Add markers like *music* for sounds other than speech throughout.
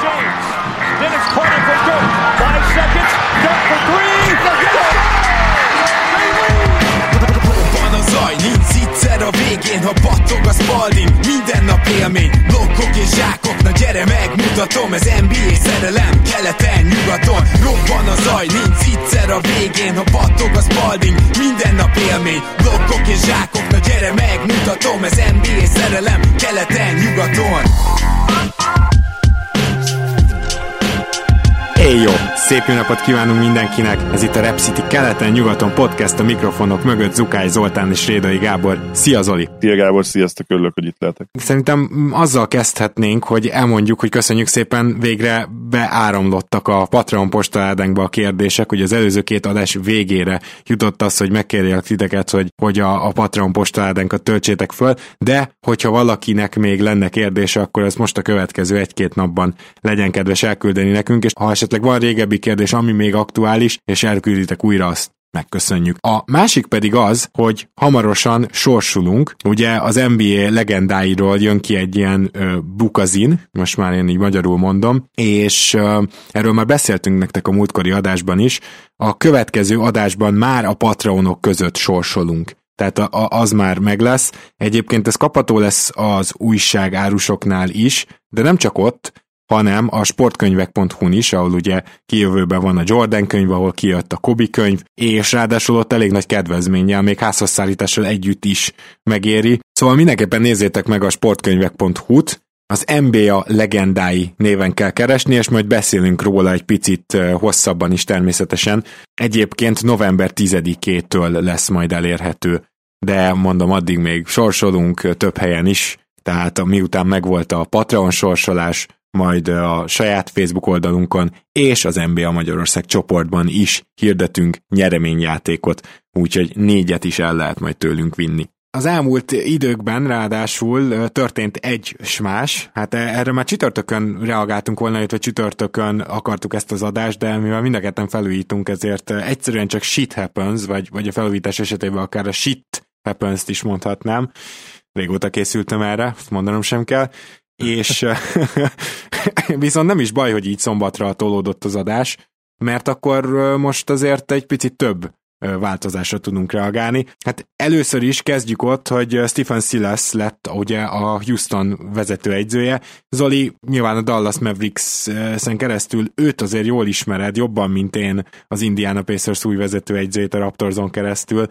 James. Then Carter for Dirk. Five seconds. Dirk for three. Zaj, nincs egyszer a végén, ha battog a spalding. Minden nap élmény, blokkok és zsákok Na gyere megmutatom, ez NBA szerelem Keleten, nyugaton, robban a zaj Nincs egyszer a végén, ha battog a spalding. Minden nap élmény, blokkok és zsákok Na gyere megmutatom, ez NBA szerelem Keleten, nyugaton jó! Szép jó napot kívánunk mindenkinek! Ez itt a Rep City keleten-nyugaton podcast a mikrofonok mögött Zukály Zoltán és Rédai Gábor. Szia Zoli! Szia Gábor, sziasztok, örülök, hogy itt lehetek. Szerintem azzal kezdhetnénk, hogy elmondjuk, hogy köszönjük szépen, végre beáramlottak a Patreon postaládánkba a kérdések, hogy az előző két adás végére jutott az, hogy megkérjelek titeket, hogy, hogy a, a Patreon postaládánkat töltsétek föl, de hogyha valakinek még lenne kérdése, akkor ez most a következő egy-két napban legyen kedves elküldeni nekünk, és ha esetleg van régebbi kérdés, ami még aktuális, és elkülditek újra azt megköszönjük. A másik pedig az, hogy hamarosan sorsulunk, ugye az NBA legendáiról jön ki egy ilyen ö, bukazin, most már én így magyarul mondom, és ö, erről már beszéltünk nektek a múltkori adásban is, a következő adásban már a patronok között sorsolunk. Tehát a, a, az már meg lesz. Egyébként ez kapható lesz az újság árusoknál is, de nem csak ott, hanem a sportkönyvek.hu-n is, ahol ugye kijövőben van a Jordan könyv, ahol kijött a Kobi könyv, és ráadásul ott elég nagy kedvezménnyel, még házhozszállítással együtt is megéri. Szóval mindenképpen nézzétek meg a sportkönyvek.hu-t, az NBA legendái néven kell keresni, és majd beszélünk róla egy picit hosszabban is természetesen. Egyébként november 10-től lesz majd elérhető, de mondom, addig még sorsolunk több helyen is, tehát miután megvolt a Patreon sorsolás, majd a saját Facebook oldalunkon és az NBA Magyarország csoportban is hirdetünk nyereményjátékot, úgyhogy négyet is el lehet majd tőlünk vinni. Az elmúlt időkben ráadásul történt egy smás, hát erre már csütörtökön reagáltunk volna, illetve csütörtökön akartuk ezt az adást, de mivel mind a ketten felújítunk, ezért egyszerűen csak shit happens, vagy, vagy a felújítás esetében akár a shit happens-t is mondhatnám. Régóta készültem erre, mondanom sem kell és *laughs* viszont nem is baj, hogy így szombatra tolódott az adás, mert akkor most azért egy picit több változásra tudunk reagálni. Hát először is kezdjük ott, hogy Stephen Silas lett ugye a Houston vezető egyzője. Zoli, nyilván a Dallas Mavericks-en keresztül őt azért jól ismered, jobban, mint én az Indiana Pacers új vezető egyzőjét a Raptorson keresztül,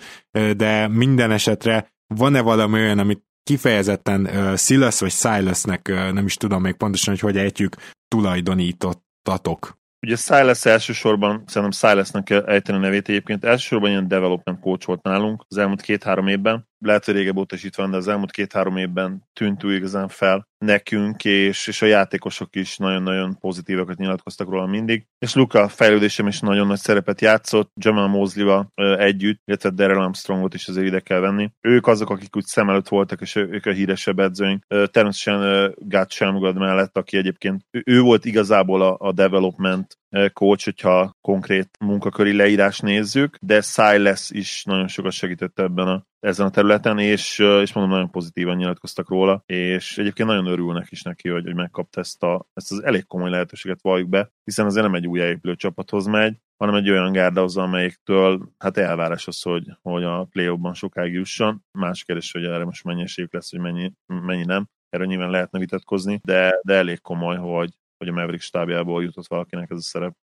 de minden esetre van-e valami olyan, amit kifejezetten uh, Silas vagy Silasnek, uh, nem is tudom még pontosan, hogy hogy ejtjük, tulajdonítottatok. Ugye Silas elsősorban, szerintem Silasnak ejteni a nevét egyébként, elsősorban ilyen development coach volt nálunk az elmúlt két-három évben, lehet, hogy régebb óta is itt van, de az elmúlt két-három évben tűnt úgy igazán fel nekünk, és, és a játékosok is nagyon-nagyon pozitívakat nyilatkoztak róla mindig. És Luka fejlődésem is nagyon nagy szerepet játszott, Jamal mosley együtt, illetve Daryl Armstrongot is azért ide kell venni. Ők azok, akik úgy szem előtt voltak, és ők a híresebb edzőink. Természetesen Gát Shelmgad mellett, aki egyébként ő volt igazából a, a development coach, hogyha konkrét munkaköri leírás nézzük, de Silas is nagyon sokat segített ebben a, ezen a területen, és, és mondom, nagyon pozitívan nyilatkoztak róla, és egyébként nagyon örülnek is neki, hogy, hogy megkapta ezt, a, ezt az elég komoly lehetőséget valljuk be, hiszen azért nem egy újjáépülő csapathoz megy, hanem egy olyan gárdahoz, amelyiktől hát elvárás az, hogy, hogy a play sokáig jusson. Más kérdés, hogy erre most mennyi esélyük lesz, hogy mennyi, mennyi nem. Erről nyilván lehetne vitatkozni, de, de elég komoly, hogy, hogy a Maverick stábjából jutott valakinek ez a szerep.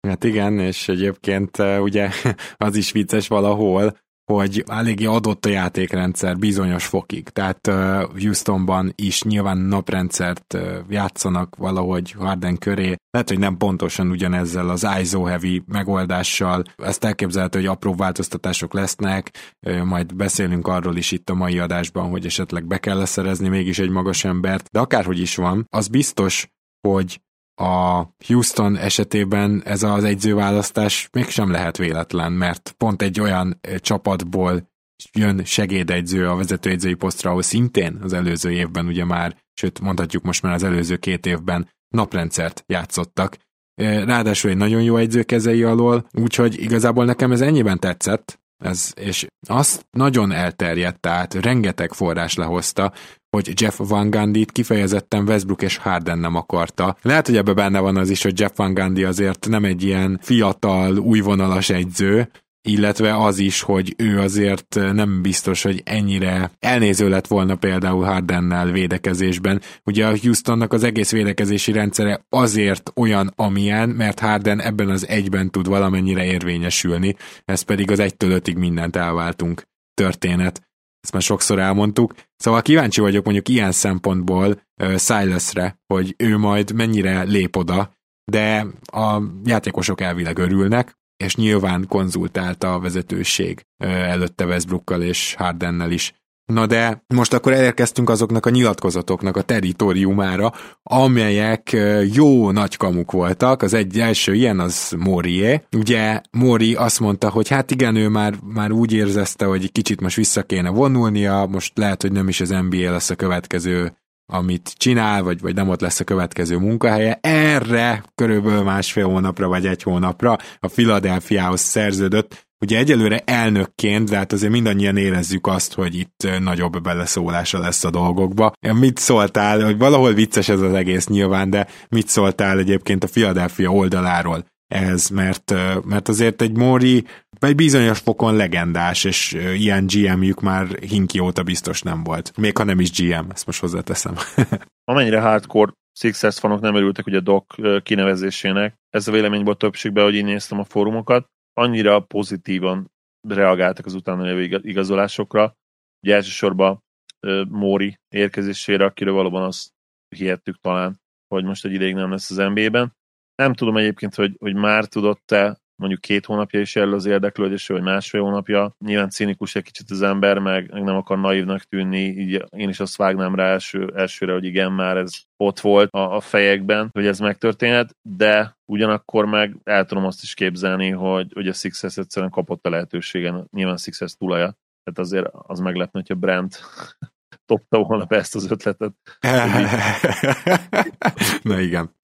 Hát igen, és egyébként ugye *laughs* az is vicces valahol, hogy eléggé adott a játékrendszer bizonyos fokig. Tehát Houstonban is nyilván naprendszert játszanak valahogy Harden köré. Lehet, hogy nem pontosan ugyanezzel az ISO heavy megoldással. Ezt elképzelhető, hogy apró változtatások lesznek, majd beszélünk arról is itt a mai adásban, hogy esetleg be kell leszerezni mégis egy magas embert, de akárhogy is van, az biztos, hogy a Houston esetében ez az egyzőválasztás mégsem lehet véletlen, mert pont egy olyan csapatból jön segédegyző a vezetőegyzői posztra, ahol szintén az előző évben ugye már, sőt mondhatjuk most már az előző két évben naprendszert játszottak. Ráadásul egy nagyon jó egyző kezei alól, úgyhogy igazából nekem ez ennyiben tetszett, ez, és azt nagyon elterjedt, tehát rengeteg forrás lehozta, hogy Jeff Van Gundy-t kifejezetten Westbrook és Harden nem akarta. Lehet, hogy ebbe benne van az is, hogy Jeff Van Gundy azért nem egy ilyen fiatal, újvonalas egyző, illetve az is, hogy ő azért nem biztos, hogy ennyire elnéző lett volna például Hardennel védekezésben. Ugye a Houstonnak az egész védekezési rendszere azért olyan, amilyen, mert Harden ebben az egyben tud valamennyire érvényesülni, ez pedig az egytől ötig mindent elváltunk történet. Ezt már sokszor elmondtuk. Szóval kíváncsi vagyok mondjuk ilyen szempontból uh, Silasre, hogy ő majd mennyire lép oda, de a játékosok elvileg örülnek, és nyilván konzultálta a vezetőség előtte Westbrookkal és Hardennel is. Na de most akkor elérkeztünk azoknak a nyilatkozatoknak a teritoriumára, amelyek jó nagy kamuk voltak. Az egy első ilyen az Morié. Ugye Mori azt mondta, hogy hát igen, ő már, már úgy érzezte, hogy kicsit most vissza kéne vonulnia, most lehet, hogy nem is az NBA lesz a következő amit csinál, vagy, vagy nem ott lesz a következő munkahelye. Erre körülbelül másfél hónapra, vagy egy hónapra a Philadelphiahoz szerződött, Ugye egyelőre elnökként, de hát azért mindannyian érezzük azt, hogy itt nagyobb beleszólása lesz a dolgokba. Mit szóltál, hogy valahol vicces ez az egész nyilván, de mit szóltál egyébként a Philadelphia oldaláról ez, mert, mert azért egy Mori egy bizonyos fokon legendás, és ilyen GM-jük már Hinki óta biztos nem volt. Még ha nem is GM, ezt most hozzáteszem. *laughs* Amennyire hardcore Sixers fanok nem örültek ugye Doc kinevezésének, ez a vélemény volt többségben, hogy én néztem a fórumokat, annyira pozitívan reagáltak az utána lévő igazolásokra, ugye elsősorban Móri érkezésére, akiről valóban azt hihettük talán, hogy most egy ideig nem lesz az NBA-ben. Nem tudom egyébként, hogy, hogy már tudott-e mondjuk két hónapja is erről az érdeklődés, vagy másfél hónapja. Nyilván cínikus egy kicsit az ember, meg, nem akar naívnak tűnni, így én is azt vágnám rá első, elsőre, hogy igen, már ez ott volt a, a fejekben, hogy ez megtörténhet, de ugyanakkor meg el tudom azt is képzelni, hogy, hogy a Sixers egyszerűen kapott a lehetőségen, nyilván Sixers tulaja, tehát azért az meglepne, hogyha Brent *laughs* topta volna be ezt az ötletet. *laughs* Na igen.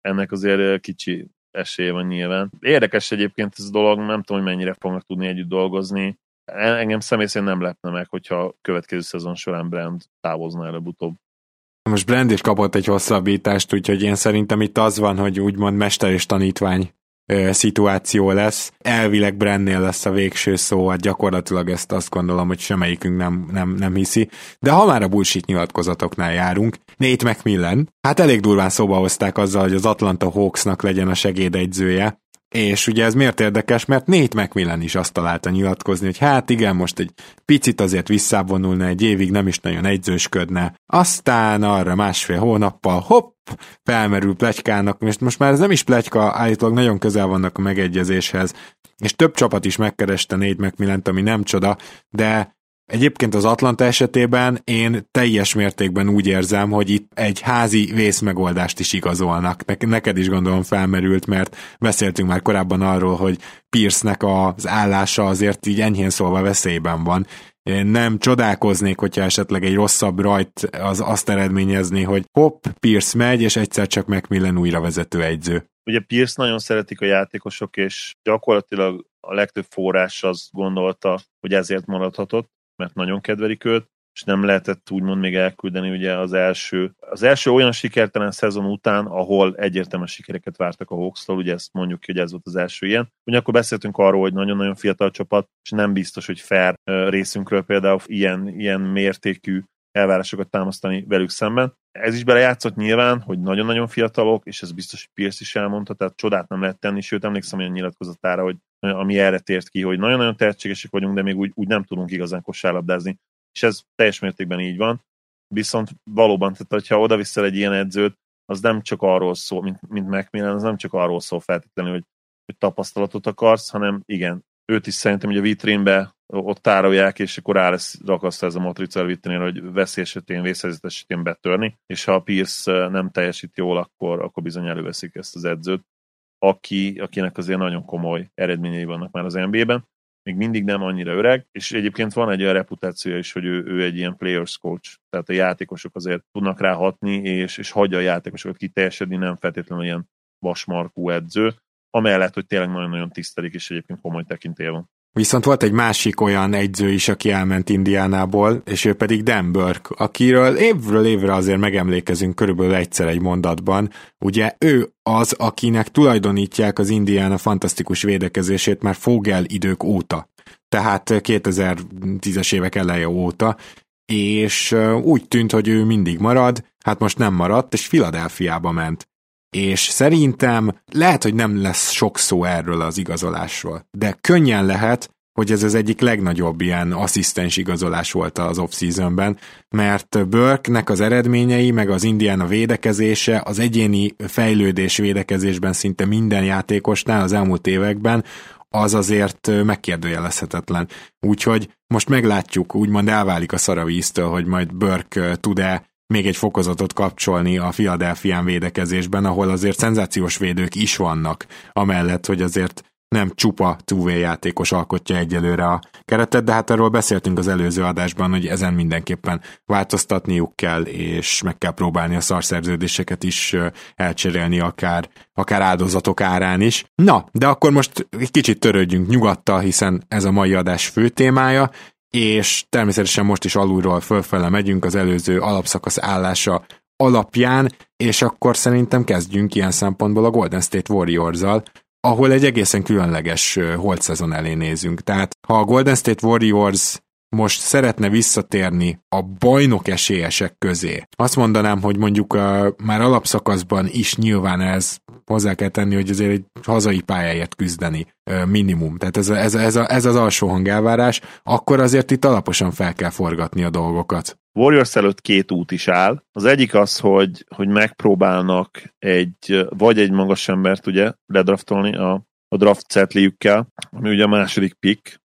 Ennek azért kicsi esélye van nyilván. Érdekes egyébként ez a dolog, nem tudom, hogy mennyire fognak tudni együtt dolgozni. Engem személy szerint nem lepne meg, hogyha a következő szezon során Brand távozna előbb-utóbb. Most Brand is kapott egy hosszabbítást, úgyhogy én szerintem itt az van, hogy úgymond mester és tanítvány szituáció lesz. Elvileg Brennél lesz a végső szó, hát gyakorlatilag ezt azt gondolom, hogy semmelyikünk nem, nem, nem hiszi. De ha már a bullshit nyilatkozatoknál járunk, Nate McMillan, hát elég durván szóba hozták azzal, hogy az Atlanta Hawksnak legyen a segédegyzője, és ugye ez miért érdekes, mert Nate McMillan is azt találta nyilatkozni, hogy hát igen, most egy picit azért visszavonulna egy évig, nem is nagyon egyzősködne. Aztán arra másfél hónappal, hopp, felmerül pletykának, és most már ez nem is pletyka, állítólag nagyon közel vannak a megegyezéshez, és több csapat is megkereste Nate mcmillan ami nem csoda, de Egyébként az Atlanta esetében én teljes mértékben úgy érzem, hogy itt egy házi vészmegoldást is igazolnak. Neked is gondolom felmerült, mert beszéltünk már korábban arról, hogy Pierce-nek az állása azért így enyhén szólva veszélyben van. Én nem csodálkoznék, hogyha esetleg egy rosszabb rajt az azt eredményezni, hogy hopp, Pierce megy, és egyszer csak Macmillan újra vezető egyző. Ugye Pierce nagyon szeretik a játékosok, és gyakorlatilag a legtöbb forrás az gondolta, hogy ezért maradhatott mert nagyon kedvelik őt, és nem lehetett úgymond még elküldeni ugye az első, az első olyan sikertelen szezon után, ahol egyértelműen sikereket vártak a hawks ugye ezt mondjuk ki, hogy ez volt az első ilyen. Ugyanakkor beszéltünk arról, hogy nagyon-nagyon fiatal csapat, és nem biztos, hogy fair részünkről például ilyen, ilyen mértékű elvárásokat támasztani velük szemben. Ez is belejátszott nyilván, hogy nagyon-nagyon fiatalok, és ez biztos, hogy Pierce is elmondta, tehát csodát nem lehet tenni, sőt emlékszem olyan nyilatkozatára, hogy ami erre tért ki, hogy nagyon-nagyon tehetségesek vagyunk, de még úgy, úgy nem tudunk igazán kosárlabdázni. És ez teljes mértékben így van. Viszont valóban, tehát ha oda viszel egy ilyen edzőt, az nem csak arról szól, mint, mint Macmillan, az nem csak arról szól feltétlenül, hogy, hogy tapasztalatot akarsz, hanem igen, őt is szerintem hogy a vitrínbe ott tárolják, és akkor rá lesz rakasztva ez a matrica vitrínre, hogy veszély esetén, vészhelyzet esetén betörni, és ha a Pierce nem teljesít jól, akkor, akkor bizony előveszik ezt az edzőt, aki, akinek azért nagyon komoly eredményei vannak már az NBA-ben még mindig nem annyira öreg, és egyébként van egy olyan reputációja is, hogy ő, ő egy ilyen players coach, tehát a játékosok azért tudnak rá hatni, és, és hagyja a játékosokat kiteljesedni, nem feltétlenül ilyen vasmarkú edző, amellett, hogy tényleg nagyon-nagyon tisztelik, és egyébként komoly tekintélye van. Viszont volt egy másik olyan egyző is, aki elment Indiánából, és ő pedig Dan Burke, akiről évről évre azért megemlékezünk körülbelül egyszer egy mondatban. Ugye ő az, akinek tulajdonítják az Indiána fantasztikus védekezését már Fogel idők óta. Tehát 2010-es évek eleje óta, és úgy tűnt, hogy ő mindig marad, hát most nem maradt, és Filadelfiába ment és szerintem lehet, hogy nem lesz sok szó erről az igazolásról, de könnyen lehet, hogy ez az egyik legnagyobb ilyen asszisztens igazolás volt az off-seasonben, mert Burke-nek az eredményei, meg az Indiana védekezése, az egyéni fejlődés védekezésben szinte minden játékosnál az elmúlt években, az azért megkérdőjelezhetetlen. Úgyhogy most meglátjuk, úgymond elválik a szaravíztől, hogy majd Burke tud-e még egy fokozatot kapcsolni a Philadelphia védekezésben, ahol azért szenzációs védők is vannak, amellett, hogy azért nem csupa two játékos alkotja egyelőre a keretet, de hát erről beszéltünk az előző adásban, hogy ezen mindenképpen változtatniuk kell, és meg kell próbálni a szarszerződéseket is elcserélni akár, akár áldozatok árán is. Na, de akkor most egy kicsit törődjünk nyugattal, hiszen ez a mai adás fő témája, és természetesen most is alulról fölfele megyünk az előző alapszakasz állása alapján, és akkor szerintem kezdjünk ilyen szempontból a Golden State Warriors-zal, ahol egy egészen különleges holt szezon elé nézünk. Tehát ha a Golden State Warriors most szeretne visszatérni a bajnok esélyesek közé. Azt mondanám, hogy mondjuk a, már alapszakaszban is nyilván ez hozzá kell tenni, hogy azért egy hazai pályáért küzdeni minimum. Tehát ez, a, ez, a, ez, a, ez az alsó hangelvárás, akkor azért itt alaposan fel kell forgatni a dolgokat. Warriors előtt két út is áll. Az egyik az, hogy, hogy megpróbálnak egy, vagy egy magas embert ugye ledraftolni a, a draft setliükkel, ami ugye a második pick,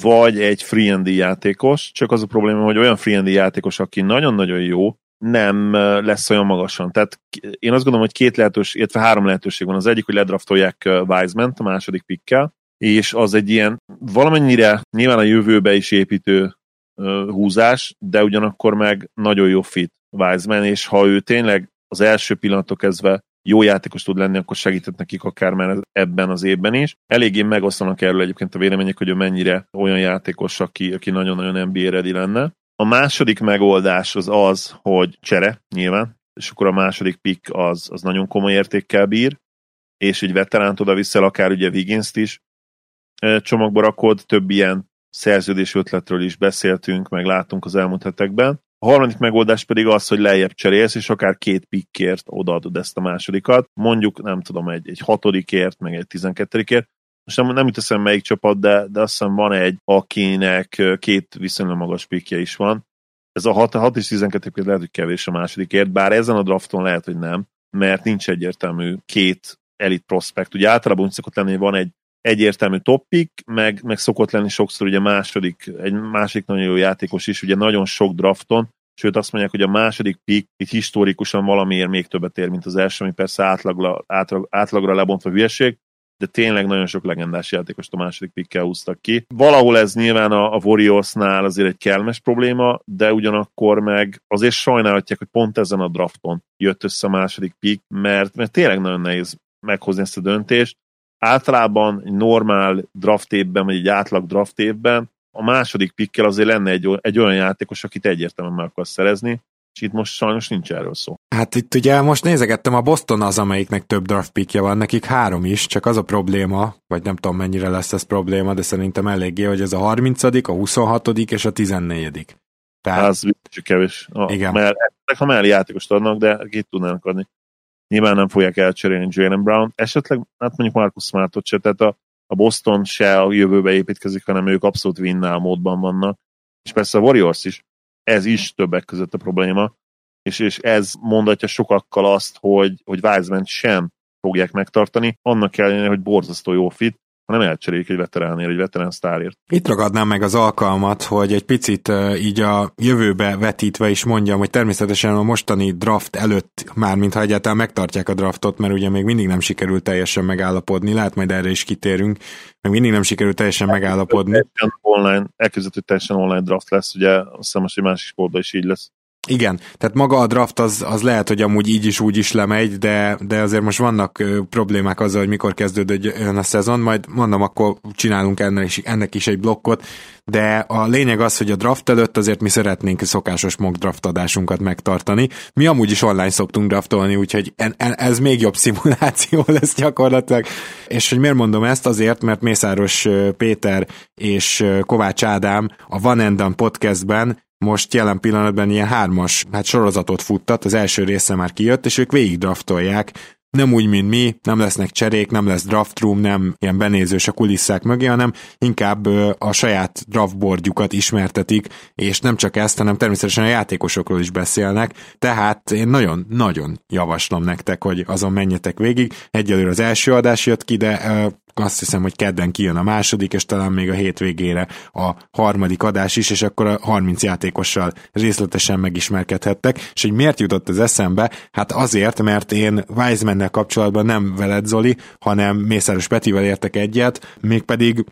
vagy egy free játékos, csak az a probléma, hogy olyan free játékos, aki nagyon-nagyon jó, nem lesz olyan magasan. Tehát én azt gondolom, hogy két lehetőség, illetve három lehetőség van. Az egyik, hogy ledraftolják Wiseman a második pickkel, és az egy ilyen valamennyire nyilván a jövőbe is építő húzás, de ugyanakkor meg nagyon jó fit Wiseman, és ha ő tényleg az első pillanatok kezdve jó játékos tud lenni, akkor segített nekik akár már ebben az évben is. Eléggé megosztanak erről egyébként a vélemények, hogy ő mennyire olyan játékos, aki, aki nagyon-nagyon NBA ready lenne. A második megoldás az az, hogy csere, nyilván, és akkor a második pick az, az nagyon komoly értékkel bír, és egy veteránt oda viszel, akár ugye Wiggins-t is csomagba rakod, több ilyen szerződés ötletről is beszéltünk, meg láttunk az elmúlt hetekben. A harmadik megoldás pedig az, hogy lejjebb cserélsz, és akár két pikkért odaadod ezt a másodikat. Mondjuk, nem tudom, egy, egy hatodikért, meg egy tizenkettedikért. Most nem, nem jut eszem melyik csapat, de, de azt hiszem van egy, akinek két viszonylag magas pikje is van. Ez a 6, 6 és 12 lehet, hogy kevés a másodikért, bár ezen a drafton lehet, hogy nem, mert nincs egyértelmű két elit prospekt. Ugye általában úgy szokott lenni, hogy van egy egyértelmű toppik, meg, meg szokott lenni sokszor ugye második, egy másik nagyon jó játékos is, ugye nagyon sok drafton, sőt azt mondják, hogy a második pick itt historikusan valamiért még többet ér, mint az első, ami persze átlagra, átlag, átlagra lebontva hülyeség, de tényleg nagyon sok legendás játékost a második pickkel húztak ki. Valahol ez nyilván a, a Warriorsnál azért egy kelmes probléma, de ugyanakkor meg azért sajnálhatják, hogy pont ezen a drafton jött össze a második pick, mert, mert tényleg nagyon nehéz meghozni ezt a döntést általában egy normál draft évben, vagy egy átlag draft évben a második pikkel azért lenne egy, egy olyan játékos, akit egyértelműen meg akarsz szerezni, és itt most sajnos nincs erről szó. Hát itt ugye most nézegettem, a Boston az, amelyiknek több draft pickje van, nekik három is, csak az a probléma, vagy nem tudom mennyire lesz ez probléma, de szerintem eléggé, hogy ez a 30 a 26 és a 14 Tehát... Ez kevés. A, igen. Mert ha mellé játékost adnak, de kit tudnának adni. Nyilván nem fogják elcserélni Jalen Brown. Esetleg, hát mondjuk Marcus Smartot se, tehát a, a Boston se a jövőbe építkezik, hanem ők abszolút winnál módban vannak. És persze a Warriors is, ez is többek között a probléma, és, és ez mondatja sokakkal azt, hogy, hogy Wiseman sem fogják megtartani, annak ellenére, hogy borzasztó jó fit, hanem elcserélik egy veteránért, egy veterán sztárért. Itt ragadnám meg az alkalmat, hogy egy picit így a jövőbe vetítve is mondjam, hogy természetesen a mostani draft előtt, már mintha egyáltalán megtartják a draftot, mert ugye még mindig nem sikerült teljesen megállapodni, lehet majd erre is kitérünk, meg mindig nem sikerült teljesen megállapodni. Online, elképzelhető, hogy teljesen online draft lesz, ugye azt hiszem egy másik sportban is így lesz. Igen, tehát maga a draft az, az lehet, hogy amúgy így is úgy is lemegy, de, de azért most vannak problémák azzal, hogy mikor kezdődjön a szezon, majd mondom, akkor csinálunk ennek is, ennek is egy blokkot, de a lényeg az, hogy a draft előtt azért mi szeretnénk szokásos mock draft adásunkat megtartani. Mi amúgy is online szoktunk draftolni, úgyhogy en, en, ez még jobb *laughs* szimuláció lesz gyakorlatilag. És hogy miért mondom ezt? Azért, mert Mészáros Péter és Kovács Ádám a Van Endan podcastben most jelen pillanatban ilyen hármas hát sorozatot futtat, az első része már kijött, és ők végig draftolják, nem úgy, mint mi, nem lesznek cserék, nem lesz draft room, nem ilyen benézős a kulisszák mögé, hanem inkább a saját draftboardjukat ismertetik, és nem csak ezt, hanem természetesen a játékosokról is beszélnek, tehát én nagyon-nagyon javaslom nektek, hogy azon menjetek végig. Egyelőre az első adás jött ki, de azt hiszem, hogy kedden kijön a második, és talán még a hétvégére a harmadik adás is, és akkor a 30 játékossal részletesen megismerkedhettek. És hogy miért jutott ez eszembe? Hát azért, mert én Wisemannel kapcsolatban nem veled, Zoli, hanem Mészáros Petivel értek egyet, mégpedig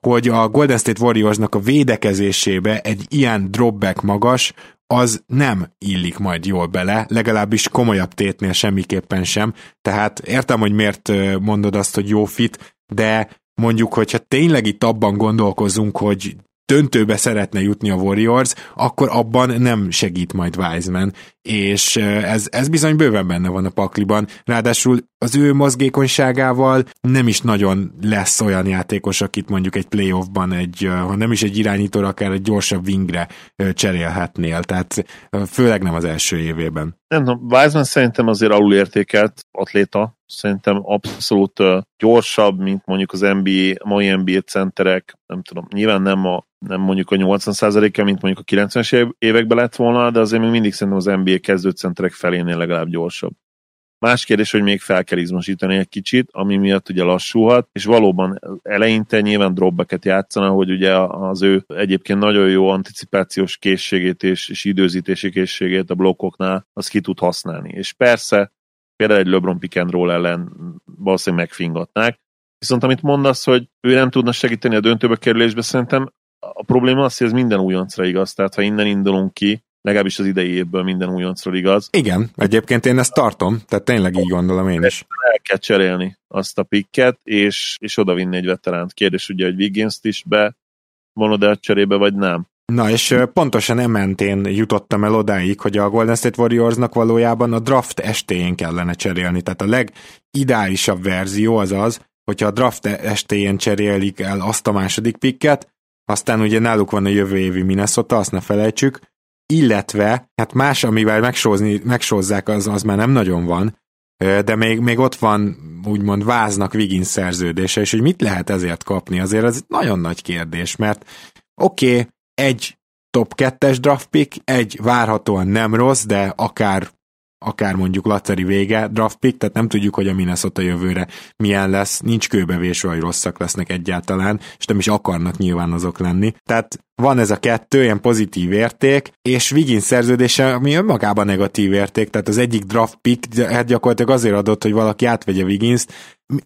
hogy a Golden State Warriorsnak a védekezésébe egy ilyen dropback magas, az nem illik majd jól bele, legalábbis komolyabb tétnél semmiképpen sem. Tehát értem, hogy miért mondod azt, hogy jó fit, de mondjuk, hogyha tényleg itt abban gondolkozunk, hogy döntőbe szeretne jutni a Warriors, akkor abban nem segít majd Wiseman, és ez, ez bizony bőven benne van a pakliban. Ráadásul az ő mozgékonyságával nem is nagyon lesz olyan játékos, akit mondjuk egy playoffban, egy, ha nem is egy irányítóra, akár egy gyorsabb wingre cserélhetnél, tehát főleg nem az első évében. Nem tudom, Wiseman szerintem azért alulértékelt atléta, szerintem abszolút gyorsabb, mint mondjuk az NBA, mai NBA centerek, nem tudom, nyilván nem a nem mondjuk a 80%-a, mint mondjuk a 90-es években lett volna, de azért még mindig szerintem az NBA kezdőcenterek felénél legalább gyorsabb. Más kérdés, hogy még fel kell izmosítani egy kicsit, ami miatt ugye lassulhat, és valóban eleinte nyilván drobbeket játszana, hogy ugye az ő egyébként nagyon jó anticipációs készségét és, és időzítési készségét a blokkoknál, az ki tud használni. És persze, például egy LeBron pick and roll ellen valószínűleg megfingatnák, Viszont amit mondasz, hogy ő nem tudna segíteni a döntőbe kerülésbe, szerintem a probléma az, hogy ez minden újoncra igaz, tehát ha innen indulunk ki, legalábbis az idei évből minden újoncról igaz. Igen, egyébként én ezt tartom, tehát tényleg így gondolom én is. El kell cserélni azt a pikket, és, és odavinni egy veteránt. Kérdés ugye, hogy Wiggins-t is be vonod el cserébe, vagy nem. Na és pontosan ementén jutottam el odáig, hogy a Golden State Warriorsnak valójában a draft estéjén kellene cserélni. Tehát a legideálisabb verzió az az, hogyha a draft estéjén cserélik el azt a második pikket, aztán ugye náluk van a jövő évi Minnesota, azt ne felejtsük, illetve, hát más, amivel megsózni, megsózzák, az, az már nem nagyon van, de még, még ott van úgymond váznak Wiggins szerződése, és hogy mit lehet ezért kapni, azért ez nagyon nagy kérdés, mert oké, okay, egy top 2-es draft pick, egy várhatóan nem rossz, de akár akár mondjuk Laceri vége draft pick, tehát nem tudjuk, hogy a Minnesota jövőre milyen lesz, nincs kőbevésve, hogy rosszak lesznek egyáltalán, és nem is akarnak nyilván azok lenni. Tehát van ez a kettő, ilyen pozitív érték, és Wiggins szerződése, ami önmagában negatív érték, tehát az egyik draft pick hát gyakorlatilag azért adott, hogy valaki átvegye Wiggins-t,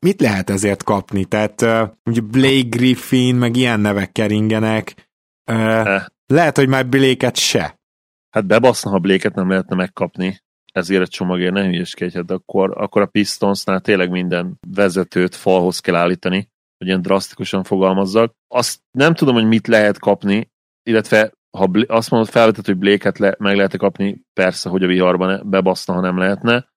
mit lehet ezért kapni? Tehát uh, Blake Griffin, meg ilyen nevek keringenek, uh, lehet, hogy már Blake-et se. Hát bebaszna, ha Blake-et nem lehetne megkapni ezért a csomagért ne hülyeskedj, hát akkor, akkor a Pistonsnál tényleg minden vezetőt falhoz kell állítani, hogy ilyen drasztikusan fogalmazzak. Azt nem tudom, hogy mit lehet kapni, illetve ha azt mondod, felvetett, hogy Blake-et le, meg lehet kapni, persze, hogy a viharban bebaszna, ha nem lehetne.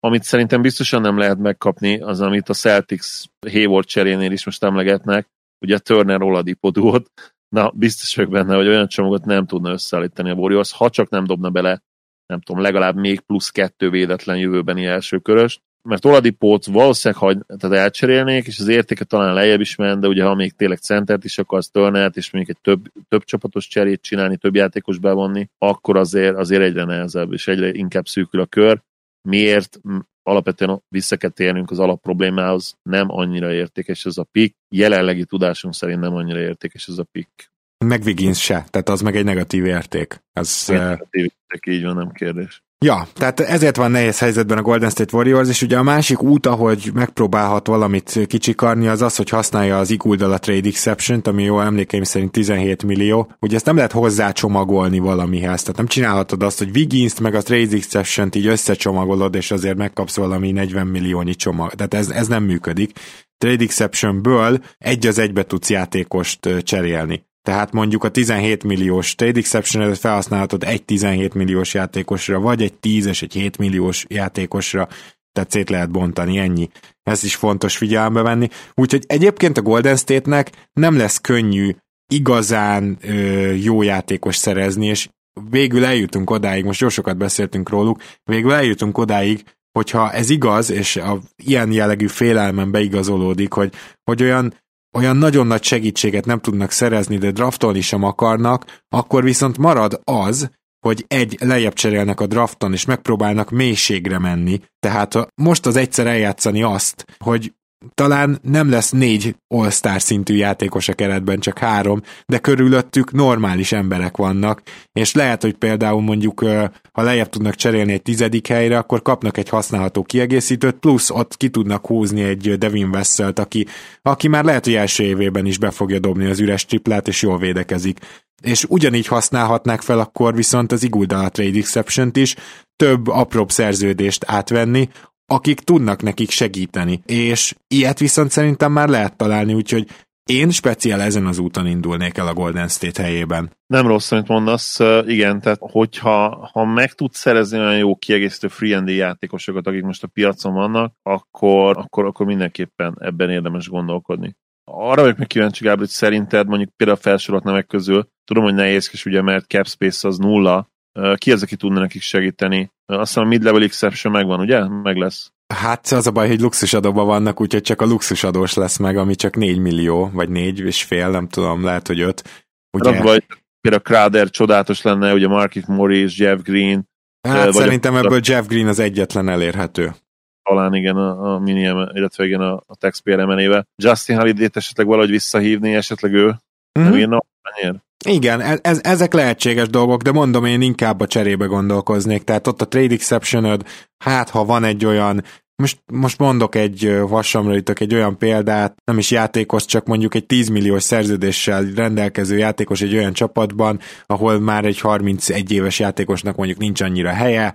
Amit szerintem biztosan nem lehet megkapni, az, amit a Celtics Hayward cserénél is most emlegetnek, ugye a Turner Oladipo duót, na biztos vagyok benne, hogy olyan csomagot nem tudna összeállítani a Warriors, ha csak nem dobna bele nem tudom, legalább még plusz kettő védetlen jövőbeni első körös, mert Oladipót valószínűleg hagy, tehát elcserélnék, és az értéke talán lejjebb is ment, de ugye ha még tényleg centert is akarsz törnelt, és még egy több, több csapatos cserét csinálni, több játékos bevonni, akkor azért, azért egyre nehezebb, és egyre inkább szűkül a kör. Miért? Alapvetően vissza kell térnünk az alapproblémához, nem annyira értékes ez a pick, jelenlegi tudásunk szerint nem annyira értékes ez a pick. Meg Wiggins se, tehát az meg egy negatív érték. Ez, negatív érték, így van, nem kérdés. Ja, tehát ezért van nehéz helyzetben a Golden State Warriors, és ugye a másik út, ahogy megpróbálhat valamit kicsikarni, az az, hogy használja az Iguldal a Trade Exception-t, ami jó emlékeim szerint 17 millió. Ugye ezt nem lehet hozzácsomagolni valamihez, tehát nem csinálhatod azt, hogy Wiggins-t meg a Trade Exception-t így összecsomagolod, és azért megkapsz valami 40 milliónyi csomag. Tehát ez, ez nem működik. Trade Exception-ből egy az egybe tudsz játékost cserélni. Tehát mondjuk a 17 milliós trade exception felhasználhatod egy 17 milliós játékosra, vagy egy 10 és egy 7 milliós játékosra, tehát szét lehet bontani, ennyi. Ez is fontos figyelembe venni. Úgyhogy egyébként a Golden State-nek nem lesz könnyű igazán ö, jó játékos szerezni, és végül eljutunk odáig, most jó sokat beszéltünk róluk, végül eljutunk odáig, hogyha ez igaz, és a ilyen jellegű félelmen beigazolódik, hogy, hogy olyan olyan nagyon nagy segítséget nem tudnak szerezni, de draftolni sem akarnak, akkor viszont marad az, hogy egy lejjebb cserélnek a drafton, és megpróbálnak mélységre menni. Tehát most az egyszer eljátszani azt, hogy talán nem lesz négy all-star szintű játékos a keretben, csak három, de körülöttük normális emberek vannak, és lehet, hogy például mondjuk, ha lejjebb tudnak cserélni egy tizedik helyre, akkor kapnak egy használható kiegészítőt, plusz ott ki tudnak húzni egy Devin Vesselt, aki, aki már lehet, hogy első évében is be fogja dobni az üres triplát, és jól védekezik. És ugyanígy használhatnák fel akkor viszont az Iguldala Trade Exception-t is, több apróbb szerződést átvenni, akik tudnak nekik segíteni. És ilyet viszont szerintem már lehet találni, úgyhogy én speciál ezen az úton indulnék el a Golden State helyében. Nem rossz, amit mondasz, igen, tehát hogyha ha meg tudsz szerezni olyan jó kiegészítő free and játékosokat, akik most a piacon vannak, akkor, akkor, akkor mindenképpen ebben érdemes gondolkodni. Arra vagyok meg kíváncsi, Gábor, hogy szerinted mondjuk például a felsorolt nevek közül, tudom, hogy nehéz, ugye, mert cap space az nulla, ki az, aki tudna nekik segíteni? Azt hiszem a mid-level exception megvan, ugye? Meg lesz. Hát az a baj, hogy luxusadóban vannak, úgyhogy csak a luxusadós lesz meg, ami csak 4 millió, vagy 4 és fél, nem tudom, lehet, hogy 5. Ugye... Az baj, például Crowder csodálatos lenne, ugye Markif Morris, Jeff Green. Hát szerintem a... ebből Jeff Green az egyetlen elérhető. Talán igen a, a minium, illetve igen a, a taxpayer emelébe. Justin Holiday-t esetleg valahogy visszahívni, esetleg ő mm-hmm. nem írna annyira. Igen, e- ez, ezek lehetséges dolgok, de mondom, én inkább a cserébe gondolkoznék. Tehát ott a trade exception hát ha van egy olyan most, most mondok egy vasamra jutok egy olyan példát, nem is játékos, csak mondjuk egy 10 milliós szerződéssel rendelkező játékos egy olyan csapatban, ahol már egy 31 éves játékosnak mondjuk nincs annyira helye,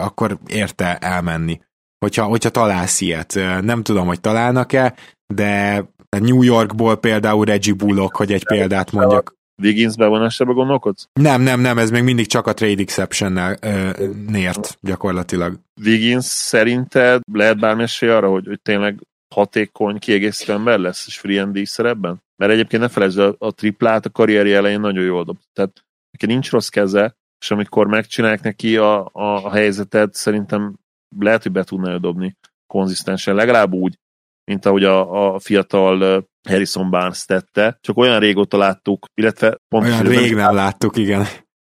akkor érte elmenni. Hogyha, hogyha találsz ilyet. Nem tudom, hogy találnak-e, de New Yorkból például Reggie Bullock, hogy egy példát mondjak. Wiggins bevonásába gondolkodsz? Nem, nem, nem, ez még mindig csak a trade exception-nel nért gyakorlatilag. Wiggins szerinted lehet bármi esély arra, hogy, hogy tényleg hatékony, kiegészítő ember lesz, és free and szerepben? Mert egyébként ne felejtsd, a, a triplát a karrierje elején nagyon jól dob. Tehát neki nincs rossz keze, és amikor megcsinálják neki a, a, a helyzetet, szerintem lehet, hogy be tudná dobni konzisztensen, legalább úgy, mint ahogy a, a fiatal Harrison Barnes tette, csak olyan régóta láttuk, illetve pont olyan rég nem láttuk, igen.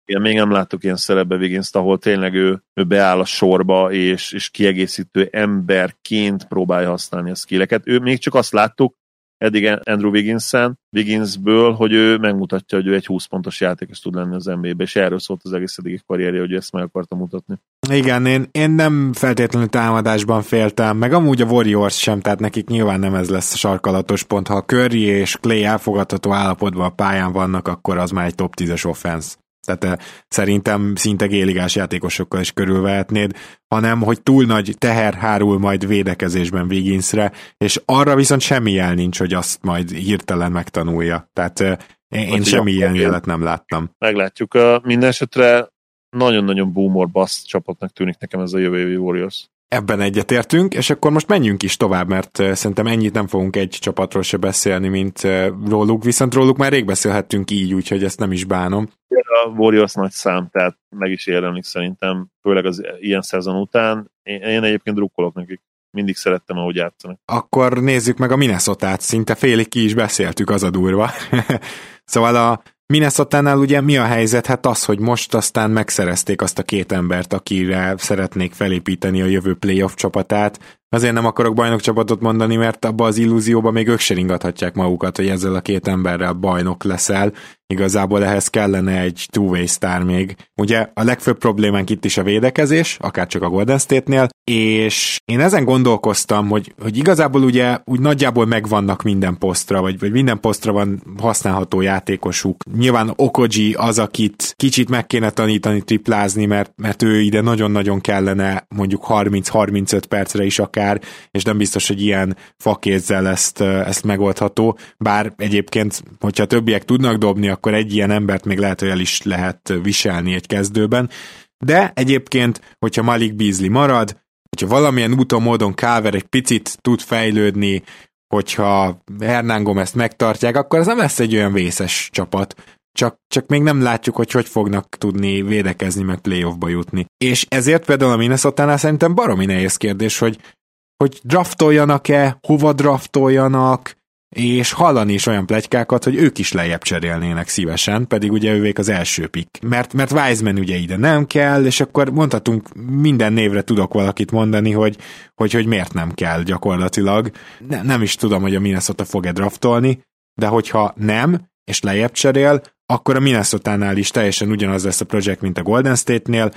Igen, még nem láttuk ilyen szerepbe wiggins ahol tényleg ő, ő beáll a sorba, és, és kiegészítő emberként próbálja használni a skilleket. Ő még csak azt láttuk, eddig Andrew Wigginsen, Wigginsből, hogy ő megmutatja, hogy ő egy 20 pontos játékos tud lenni az NBA-be, és erről szólt az egész eddigi karrierje, hogy ezt meg akarta mutatni. Igen, én, én nem feltétlenül támadásban féltem, meg amúgy a Warriors sem, tehát nekik nyilván nem ez lesz a sarkalatos pont. Ha Curry és Clay elfogadható állapotban a pályán vannak, akkor az már egy top 10-es offense. Tehát eh, szerintem szinte géligás játékosokkal is körülvehetnéd, hanem hogy túl nagy teher hárul majd védekezésben Wigginsre, és arra viszont semmi jel nincs, hogy azt majd hirtelen megtanulja. Tehát eh, én, én semmi ilyen jelet nem láttam. Meglátjuk. Uh, minden esetre nagyon-nagyon boomer bass csapatnak tűnik nekem ez a jövő évi Warriors. Ebben egyetértünk, és akkor most menjünk is tovább, mert szerintem ennyit nem fogunk egy csapatról se beszélni, mint róluk, viszont róluk már rég beszélhettünk így, úgyhogy ezt nem is bánom. A Warriors nagy szám, tehát meg is érdemlik szerintem, főleg az ilyen szezon után. Én, én egyébként drukkolok nekik mindig szerettem, ahogy játszanak. Akkor nézzük meg a minnesota szinte félig ki is beszéltük, az a durva. *laughs* szóval a minnesota ugye mi a helyzet? Hát az, hogy most aztán megszerezték azt a két embert, akire szeretnék felépíteni a jövő playoff csapatát. Azért nem akarok bajnok csapatot mondani, mert abba az illúzióba még ők se magukat, hogy ezzel a két emberrel bajnok leszel. Igazából ehhez kellene egy two-way star még. Ugye a legfőbb problémánk itt is a védekezés, akár csak a Golden State-nél, és én ezen gondolkoztam, hogy, hogy igazából ugye úgy nagyjából megvannak minden posztra, vagy, vagy minden posztra van használható játékosuk. Nyilván Okoji az, akit kicsit meg kéne tanítani triplázni, mert, mert ő ide nagyon-nagyon kellene mondjuk 30-35 percre is akár, és nem biztos, hogy ilyen fakézzel ezt, ezt megoldható, bár egyébként, hogyha többiek tudnak dobni, akkor egy ilyen embert még lehet, hogy el is lehet viselni egy kezdőben, de egyébként, hogyha Malik Beasley marad, hogyha valamilyen úton, módon Káver egy picit tud fejlődni, hogyha Hernán Gomez megtartják, akkor ez nem lesz egy olyan vészes csapat. Csak, csak még nem látjuk, hogy hogy fognak tudni védekezni, meg playoffba jutni. És ezért például a minnesota szerintem baromi nehéz kérdés, hogy, hogy draftoljanak-e, hova draftoljanak, és hallani is olyan plegykákat, hogy ők is lejjebb cserélnének szívesen, pedig ugye ővék az első pick. Mert, mert Wiseman ugye ide nem kell, és akkor mondhatunk, minden névre tudok valakit mondani, hogy, hogy, hogy miért nem kell gyakorlatilag. Ne, nem is tudom, hogy a Minnesota fog-e draftolni, de hogyha nem, és lejjebb cserél, akkor a minnesota is teljesen ugyanaz lesz a projekt, mint a Golden State-nél.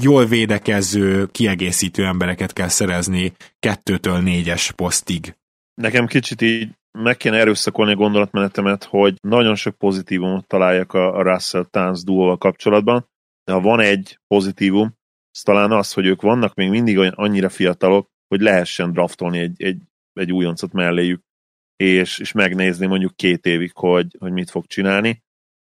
Jól védekező, kiegészítő embereket kell szerezni kettőtől négyes posztig. Nekem kicsit így meg kéne erőszakolni a gondolatmenetemet, hogy nagyon sok pozitívumot találjak a, a Russell Tánc duóval kapcsolatban, de ha van egy pozitívum, az talán az, hogy ők vannak még mindig annyira fiatalok, hogy lehessen draftolni egy, egy, egy újoncot melléjük, és, és megnézni mondjuk két évig, hogy, hogy mit fog csinálni.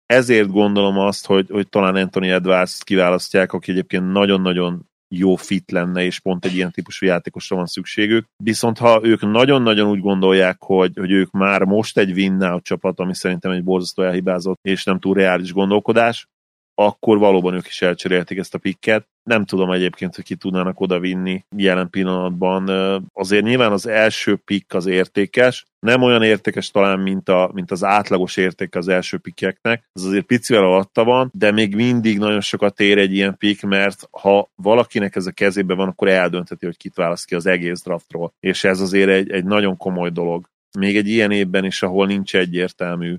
Ezért gondolom azt, hogy, hogy talán Anthony Edwards kiválasztják, aki egyébként nagyon-nagyon jó fit lenne, és pont egy ilyen típusú játékosra van szükségük. Viszont ha ők nagyon-nagyon úgy gondolják, hogy, hogy ők már most egy win csapat, ami szerintem egy borzasztó elhibázott és nem túl reális gondolkodás, akkor valóban ők is elcserélték ezt a pikket. Nem tudom egyébként, hogy ki tudnának oda vinni jelen pillanatban. Azért nyilván az első pikk az értékes, nem olyan értékes talán, mint, a, mint az átlagos érték az első pikkeknek. Ez azért picivel alatta van, de még mindig nagyon sokat ér egy ilyen pikk, mert ha valakinek ez a kezében van, akkor eldöntheti, hogy kit választ ki az egész draftról. És ez azért egy, egy nagyon komoly dolog. Még egy ilyen évben is, ahol nincs egyértelmű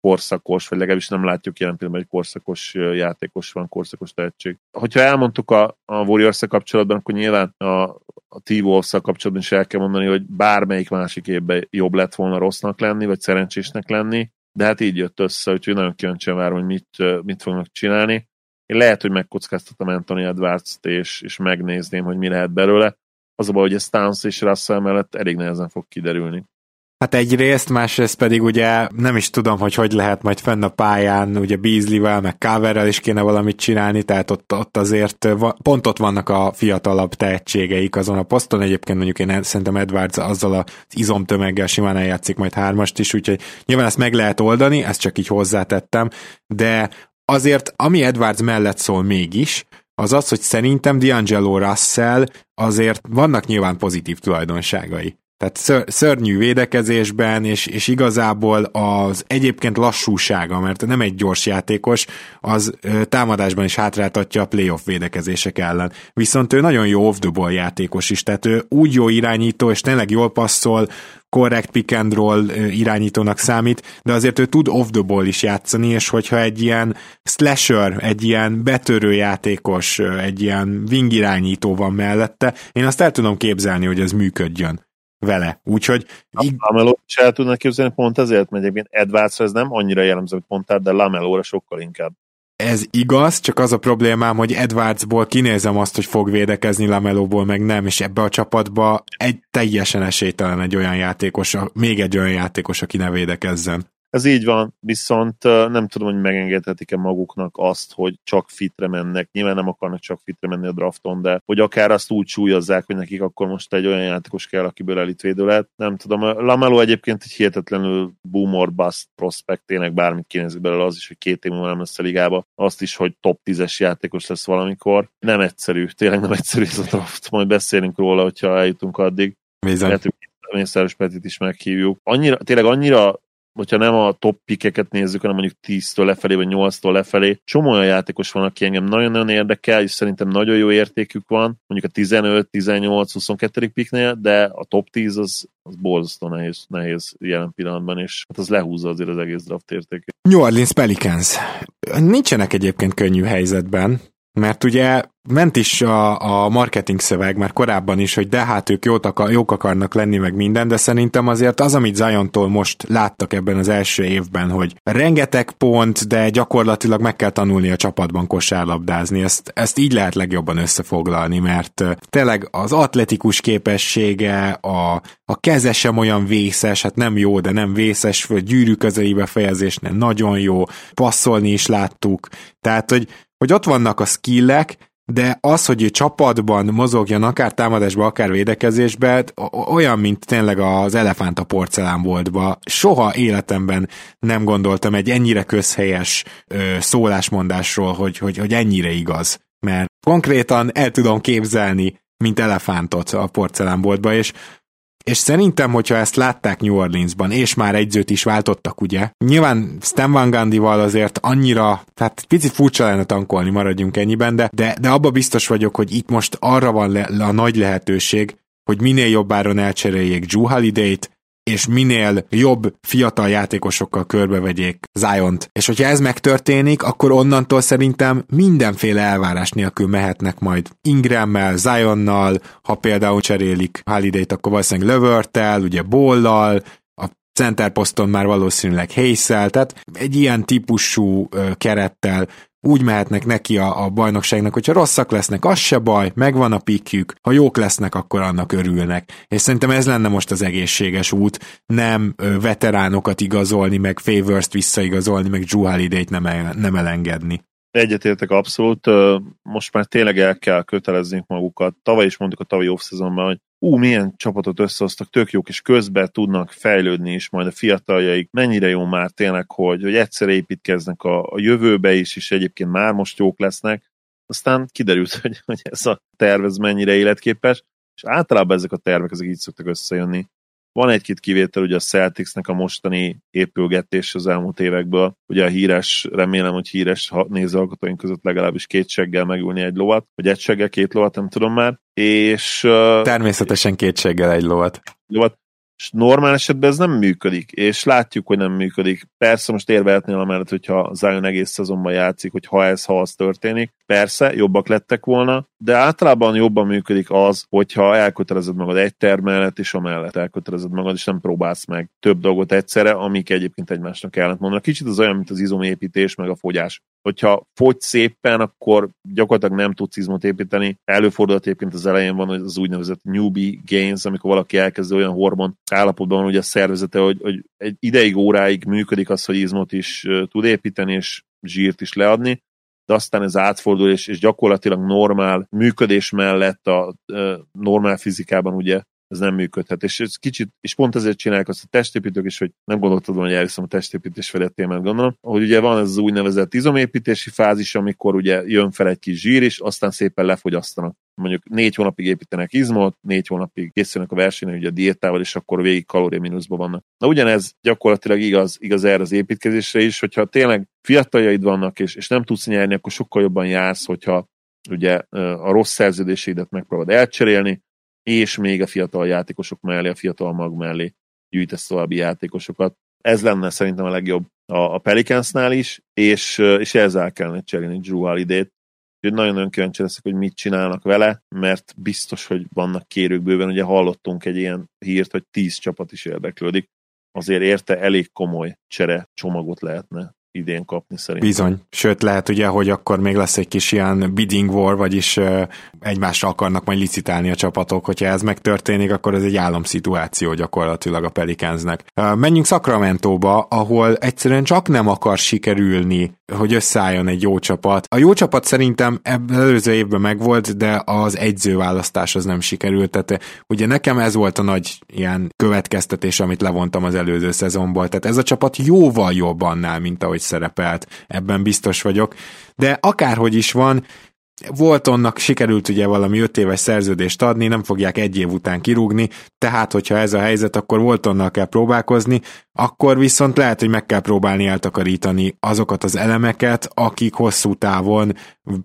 korszakos, vagy legalábbis nem látjuk jelen pillanatban, hogy korszakos játékos van, korszakos tehetség. Hogyha elmondtuk a, a warriors kapcsolatban, akkor nyilván a, a T-Wolves kapcsolatban is el kell mondani, hogy bármelyik másik évben jobb lett volna rossznak lenni, vagy szerencsésnek lenni, de hát így jött össze, úgyhogy nagyon kíváncsian várom, hogy mit, mit fognak csinálni. Én lehet, hogy megkockáztatom Anthony Edwards-t, és, és megnézném, hogy mi lehet belőle. Az a baj, hogy a Stance és Russell mellett elég nehezen fog kiderülni. Hát egyrészt, másrészt pedig ugye nem is tudom, hogy hogy lehet majd fenn a pályán, ugye Beasley-vel, meg Coverrel is kéne valamit csinálni, tehát ott, ott azért pont ott vannak a fiatalabb tehetségeik azon a poszton, egyébként mondjuk én szerintem Edwards azzal az izomtömeggel simán eljátszik majd hármast is, úgyhogy nyilván ezt meg lehet oldani, ezt csak így hozzátettem, de azért ami Edwards mellett szól mégis, az az, hogy szerintem D'Angelo Russell azért vannak nyilván pozitív tulajdonságai. Tehát ször, szörnyű védekezésben, és, és igazából az egyébként lassúsága, mert nem egy gyors játékos, az ö, támadásban is hátráltatja a playoff védekezések ellen. Viszont ő nagyon jó off-the-ball játékos is, tehát ő úgy jó irányító, és tényleg jól passzol, korrekt pick and roll irányítónak számít, de azért ő tud off the ball is játszani, és hogyha egy ilyen slasher, egy ilyen betörő játékos, egy ilyen wing irányító van mellette, én azt el tudom képzelni, hogy ez működjön vele. Úgyhogy... Ig- Lameló is el tudnak képzelni pont ezért, mert egyébként Edwardsra ez nem annyira jellemző, hogy pont de Lamelóra sokkal inkább. Ez igaz, csak az a problémám, hogy Edwardsból kinézem azt, hogy fog védekezni Lamelóból, meg nem, és ebbe a csapatba egy teljesen esélytelen egy olyan játékos, még egy olyan játékos, aki ne védekezzen. Ez így van, viszont nem tudom, hogy megengedhetik-e maguknak azt, hogy csak fitre mennek. Nyilván nem akarnak csak fitre menni a drafton, de hogy akár azt úgy súlyozzák, hogy nekik akkor most egy olyan játékos kell, akiből elitvédő lehet. Nem tudom, Lamelo egyébként egy hihetetlenül boomer bust tényleg bármit kinézik belőle, az is, hogy két év múlva nem lesz a ligába. Azt is, hogy top 10-es játékos lesz valamikor. Nem egyszerű, tényleg nem egyszerű ez a draft. Majd beszélünk róla, hogyha eljutunk addig. Bizony. Mészáros Petit is meghívjuk. Annyira, tényleg annyira hogyha nem a top pikeket nézzük, hanem mondjuk 10-től lefelé, vagy 8-tól lefelé, csomó olyan játékos van, aki engem nagyon-nagyon érdekel, és szerintem nagyon jó értékük van, mondjuk a 15, 18, 22. piknél, de a top 10 az, az borzasztó nehéz, nehéz jelen pillanatban, és hát az lehúzza azért az egész draft értékét. New Orleans Pelicans. Nincsenek egyébként könnyű helyzetben, mert ugye ment is a, a marketing szöveg már korábban is, hogy de hát ők jók, akar, jók akarnak lenni, meg minden, de szerintem azért az, amit Zajontól most láttak ebben az első évben, hogy rengeteg pont, de gyakorlatilag meg kell tanulni a csapatban kosárlabdázni, ezt, ezt így lehet legjobban összefoglalni, mert tényleg az atletikus képessége, a, a keze sem olyan vészes, hát nem jó, de nem vészes, gyűrű közelébe fejezésnél nagyon jó, passzolni is láttuk, tehát, hogy hogy ott vannak a skillek, de az, hogy csapatban mozogjon, akár támadásba, akár védekezésbe, olyan, mint tényleg az elefánt a porcelánboltba. Soha életemben nem gondoltam egy ennyire közhelyes ö, szólásmondásról, hogy, hogy, hogy ennyire igaz. Mert konkrétan el tudom képzelni, mint elefántot a porcelánboltba, és és szerintem, hogyha ezt látták New Orleansban, és már egyzőt is váltottak, ugye? Nyilván Stan Van Gundy-val azért annyira, tehát picit furcsa lenne tankolni, maradjunk ennyiben, de, de, de abba biztos vagyok, hogy itt most arra van le, a nagy lehetőség, hogy minél jobb áron elcseréljék Drew Holiday-t, és minél jobb fiatal játékosokkal körbevegyék Zion-t. És hogyha ez megtörténik, akkor onnantól szerintem mindenféle elvárás nélkül mehetnek majd Ingrammel, Zionnal, ha például cserélik Holiday-t, akkor valószínűleg Lövörtel, ugye Bollal, a center poszton már valószínűleg hayes tehát egy ilyen típusú kerettel úgy mehetnek neki a, a bajnokságnak, hogyha rosszak lesznek, az se baj, megvan a pikjük, ha jók lesznek, akkor annak örülnek. És szerintem ez lenne most az egészséges út, nem veteránokat igazolni, meg Favors-t visszaigazolni, meg Drew Holiday-t nem, el, nem elengedni. Egyetértek abszolút, most már tényleg el kell kötelezni magukat. Tavaly is mondtuk a tavalyi off-szezonban, hogy ú, milyen csapatot összehoztak, tök jók, és közben tudnak fejlődni is, majd a fiataljaik mennyire jó már tényleg, hogy, hogy egyszer építkeznek a, a jövőbe is, és egyébként már most jók lesznek. Aztán kiderült, *laughs* hogy, hogy ez a terv ez mennyire életképes, és általában ezek a tervek ezek így szoktak összejönni. Van egy-két kivétel, ugye a Celticsnek a mostani épülgetés az elmúlt évekből. Ugye a híres, remélem, hogy híres nézőalkotóink között legalábbis két seggel megülni egy lovat, vagy egy seggel két lovat, nem tudom már. És... Természetesen két seggel egy lovat. Lovat és normál esetben ez nem működik, és látjuk, hogy nem működik. Persze most érvehetnél amellett, hogyha Zion egész szezonban játszik, hogy ha ez, ha az történik, persze, jobbak lettek volna, de általában jobban működik az, hogyha elkötelezed magad egy terv mellett, és amellett elkötelezed magad, és nem próbálsz meg több dolgot egyszerre, amik egyébként egymásnak ellent mondanak. Kicsit az olyan, mint az izomépítés, meg a fogyás. Hogyha fogy szépen, akkor gyakorlatilag nem tudsz izmot építeni. Előfordulhat egyébként az elején van az úgynevezett newbie gains, amikor valaki elkezd olyan hormon állapotban van ugye a szervezete, hogy, hogy egy ideig, óráig működik az, hogy izmot is tud építeni, és zsírt is leadni, de aztán ez átfordul, és, és gyakorlatilag normál működés mellett a, a normál fizikában ugye ez nem működhet. És ez kicsit, és pont ezért csinálják azt a testépítők is, hogy nem gondoltad volna, hogy elviszem a testépítés felett témát, gondolom, hogy ugye van ez az úgynevezett izomépítési fázis, amikor ugye jön fel egy kis zsír, és aztán szépen lefogyasztanak. Mondjuk négy hónapig építenek izmot, négy hónapig készülnek a versenyen, ugye a diétával, és akkor végig kalória mínuszban vannak. Na ugyanez gyakorlatilag igaz, igaz erre az építkezésre is, hogyha tényleg fiataljaid vannak, és, és nem tudsz nyerni, akkor sokkal jobban jársz, hogyha ugye a rossz szerződéseidet megpróbálod elcserélni, és még a fiatal játékosok mellé, a fiatal mag mellé gyűjtesz további játékosokat. Ez lenne szerintem a legjobb a, a Pelicansnál is, és, és ezzel kellene cserélni Drew Holiday-t. Nagyon-nagyon kíváncsi leszek, hogy mit csinálnak vele, mert biztos, hogy vannak kérők bőven. Ugye hallottunk egy ilyen hírt, hogy tíz csapat is érdeklődik. Azért érte elég komoly csere csomagot lehetne idén kapni szerintem. Bizony. Sőt, lehet ugye, hogy akkor még lesz egy kis ilyen bidding war, vagyis uh, egymásra akarnak majd licitálni a csapatok. Hogyha ez megtörténik, akkor ez egy államszituáció gyakorlatilag a Pelicansnek. Menjünk Sacramento-ba, ahol egyszerűen csak nem akar sikerülni, hogy összeálljon egy jó csapat. A jó csapat szerintem ebben előző évben megvolt, de az egyzőválasztás az nem sikerült. Tehát ugye nekem ez volt a nagy ilyen következtetés, amit levontam az előző szezonból. Tehát ez a csapat jóval jobb annál, mint ahogy szerepelt. Ebben biztos vagyok. De akárhogy is van, Voltonnak sikerült ugye valami öt éves szerződést adni, nem fogják egy év után kirúgni, tehát hogyha ez a helyzet, akkor Voltonnal kell próbálkozni, akkor viszont lehet, hogy meg kell próbálni eltakarítani azokat az elemeket, akik hosszú távon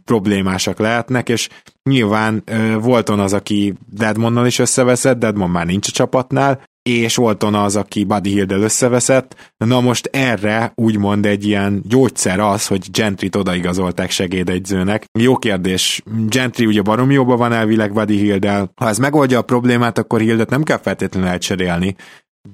problémásak lehetnek, és nyilván Volton az, aki Deadmonnal is összeveszett, Deadmon már nincs a csapatnál, és Walton az, aki Buddy Hill-del összeveszett. Na most erre úgymond egy ilyen gyógyszer az, hogy Gentry-t odaigazolták segédegyzőnek. Jó kérdés. Gentry ugye barom jóban van elvileg Buddy Hill-del. Ha ez megoldja a problémát, akkor Hildet nem kell feltétlenül elcserélni,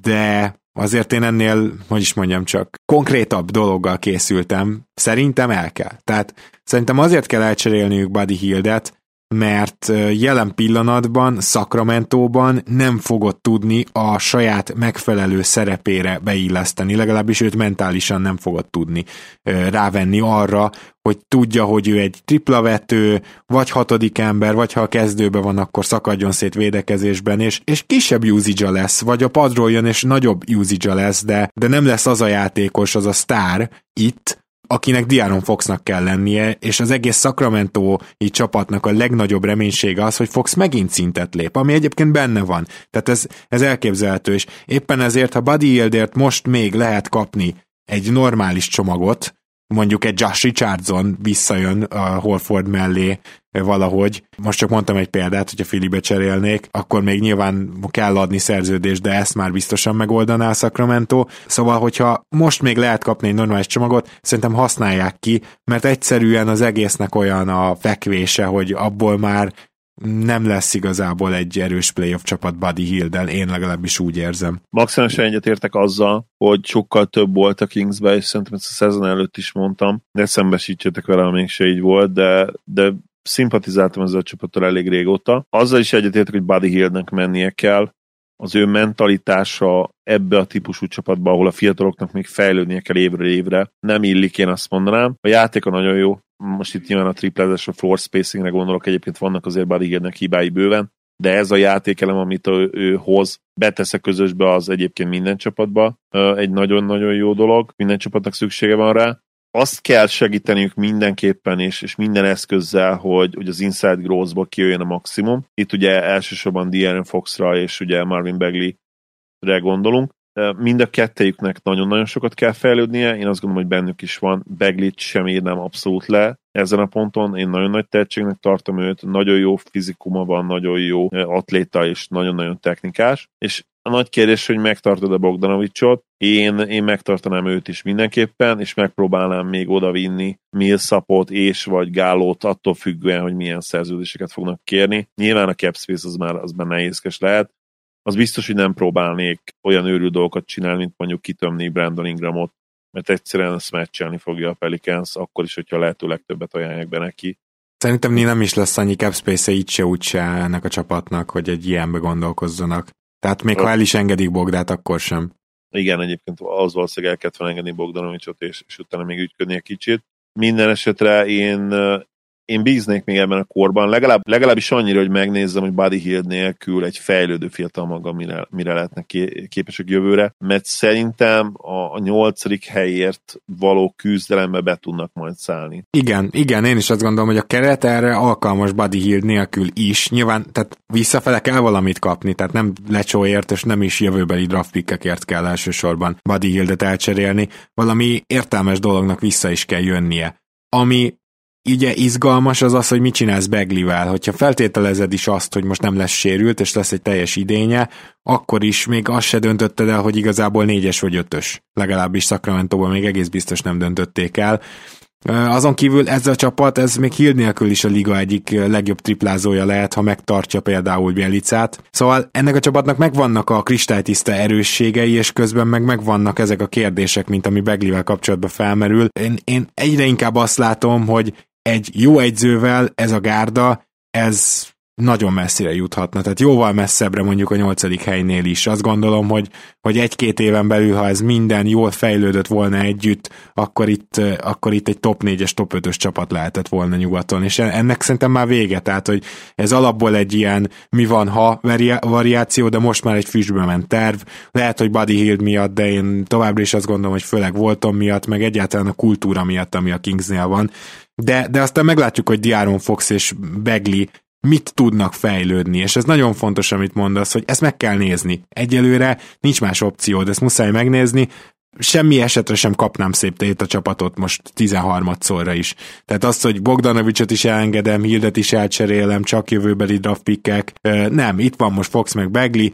de azért én ennél, hogy is mondjam csak, konkrétabb dologgal készültem. Szerintem el kell. Tehát szerintem azért kell elcserélniük Buddy Hildet, mert jelen pillanatban Sacramento-ban nem fogod tudni a saját megfelelő szerepére beilleszteni, legalábbis őt mentálisan nem fogod tudni rávenni arra, hogy tudja, hogy ő egy triplavető, vagy hatodik ember, vagy ha a kezdőben van, akkor szakadjon szét védekezésben, és, és kisebb usage lesz, vagy a padról jön, és nagyobb usage lesz, de, de nem lesz az a játékos, az a sztár itt, akinek Diaron Foxnak kell lennie, és az egész Sacramento csapatnak a legnagyobb reménysége az, hogy Fox megint szintet lép, ami egyébként benne van. Tehát ez, ez elképzelhető, és éppen ezért, ha Buddy Hildert most még lehet kapni egy normális csomagot, mondjuk egy Josh Richardson visszajön a Holford mellé valahogy. Most csak mondtam egy példát, hogyha Filibe cserélnék, akkor még nyilván kell adni szerződést, de ezt már biztosan megoldaná a Sacramento. Szóval, hogyha most még lehet kapni egy normális csomagot, szerintem használják ki, mert egyszerűen az egésznek olyan a fekvése, hogy abból már nem lesz igazából egy erős playoff csapat Buddy Hill-del, én legalábbis úgy érzem. Maximálisan egyetértek azzal, hogy sokkal több volt a Kingsbe, és szerintem ezt a szezon előtt is mondtam, ne szembesítsetek vele, ha mégse így volt, de, de szimpatizáltam ezzel a csapattal elég régóta. Azzal is egyetértek, hogy Buddy Hillnek mennie kell, az ő mentalitása ebbe a típusú csapatba, ahol a fiataloknak még fejlődnie kell évről évre, nem illik, én azt mondanám. A játéka nagyon jó, most itt nyilván a triplezes, a floor spacingre gondolok, egyébként vannak azért Buddy hibái bőven, de ez a játékelem, amit ő, ő hoz, betesz a közösbe, az egyébként minden csapatba egy nagyon-nagyon jó dolog, minden csapatnak szüksége van rá. Azt kell segíteniük mindenképpen, és, és minden eszközzel, hogy, hogy az inside growth-ból kijöjjön a maximum. Itt ugye elsősorban De'Aaron Foxra és ugye Marvin Bagley-re gondolunk. Mind a kettejüknek nagyon-nagyon sokat kell fejlődnie, én azt gondolom, hogy bennük is van. Beglit sem írnám abszolút le ezen a ponton, én nagyon nagy tehetségnek tartom őt, nagyon jó fizikuma van, nagyon jó atléta és nagyon-nagyon technikás, és a nagy kérdés, hogy megtartod a Bogdanovicsot, én, én megtartanám őt is mindenképpen, és megpróbálnám még odavinni Millsapot és vagy Gálót, attól függően, hogy milyen szerződéseket fognak kérni. Nyilván a cap az már, az már nehézkes lehet, az biztos, hogy nem próbálnék olyan őrű dolgokat csinálni, mint mondjuk kitömni Brandon Ingramot, mert egyszerűen ezt fogja a Pelicans, akkor is, hogyha lehető legtöbbet ajánlják be neki. Szerintem nem is lesz annyi cap space így se úgy ennek a csapatnak, hogy egy ilyenbe gondolkozzanak. Tehát még ha el is engedik Bogdát, akkor sem. Igen, egyébként az valószínűleg el kellett engedni Bogdanovicsot, és, és utána még ügyködni egy kicsit. Minden esetre én én bíznék még ebben a korban, legalább, legalábbis annyira, hogy megnézzem, hogy Buddy Hill nélkül egy fejlődő fiatal maga mire, mire lehetnek képesek jövőre, mert szerintem a, a nyolcadik helyért való küzdelembe be tudnak majd szállni. Igen, igen, én is azt gondolom, hogy a keret erre alkalmas Buddy Hill nélkül is. Nyilván, tehát visszafele kell valamit kapni, tehát nem lecsóért, és nem is jövőbeli draftpickekért kell elsősorban Buddy Hildet elcserélni, valami értelmes dolognak vissza is kell jönnie. Ami ugye izgalmas az az, hogy mit csinálsz Beglivel. Hogyha feltételezed is azt, hogy most nem lesz sérült, és lesz egy teljes idénye, akkor is még azt se döntötted el, hogy igazából négyes vagy ötös. Legalábbis sacramento még egész biztos nem döntötték el. Azon kívül ez a csapat, ez még Hill nélkül is a liga egyik legjobb triplázója lehet, ha megtartja például Bielicát. Szóval ennek a csapatnak megvannak a kristálytiszta erősségei, és közben meg megvannak ezek a kérdések, mint ami Beglivel kapcsolatban felmerül. Én, én egyre inkább azt látom, hogy egy jó egyzővel ez a gárda, ez nagyon messzire juthatna, tehát jóval messzebbre mondjuk a nyolcadik helynél is. Azt gondolom, hogy, hogy egy-két éven belül, ha ez minden jól fejlődött volna együtt, akkor itt, akkor itt egy top 4-es, top 5-ös csapat lehetett volna nyugaton, és ennek szerintem már vége, tehát hogy ez alapból egy ilyen mi van ha variáció, de most már egy füstbe ment terv. Lehet, hogy Buddy Hill miatt, de én továbbra is azt gondolom, hogy főleg voltam miatt, meg egyáltalán a kultúra miatt, ami a Kingsnél van. De, de aztán meglátjuk, hogy Diaron Fox és Begli mit tudnak fejlődni, és ez nagyon fontos, amit mondasz, hogy ezt meg kell nézni. Egyelőre nincs más opció, de ezt muszáj megnézni, semmi esetre sem kapnám szép tét a csapatot most 13-szorra is. Tehát azt, hogy Bogdanovicot is elengedem, Hildet is elcserélem, csak jövőbeli draftpikkek. Nem, itt van most Fox meg Begli,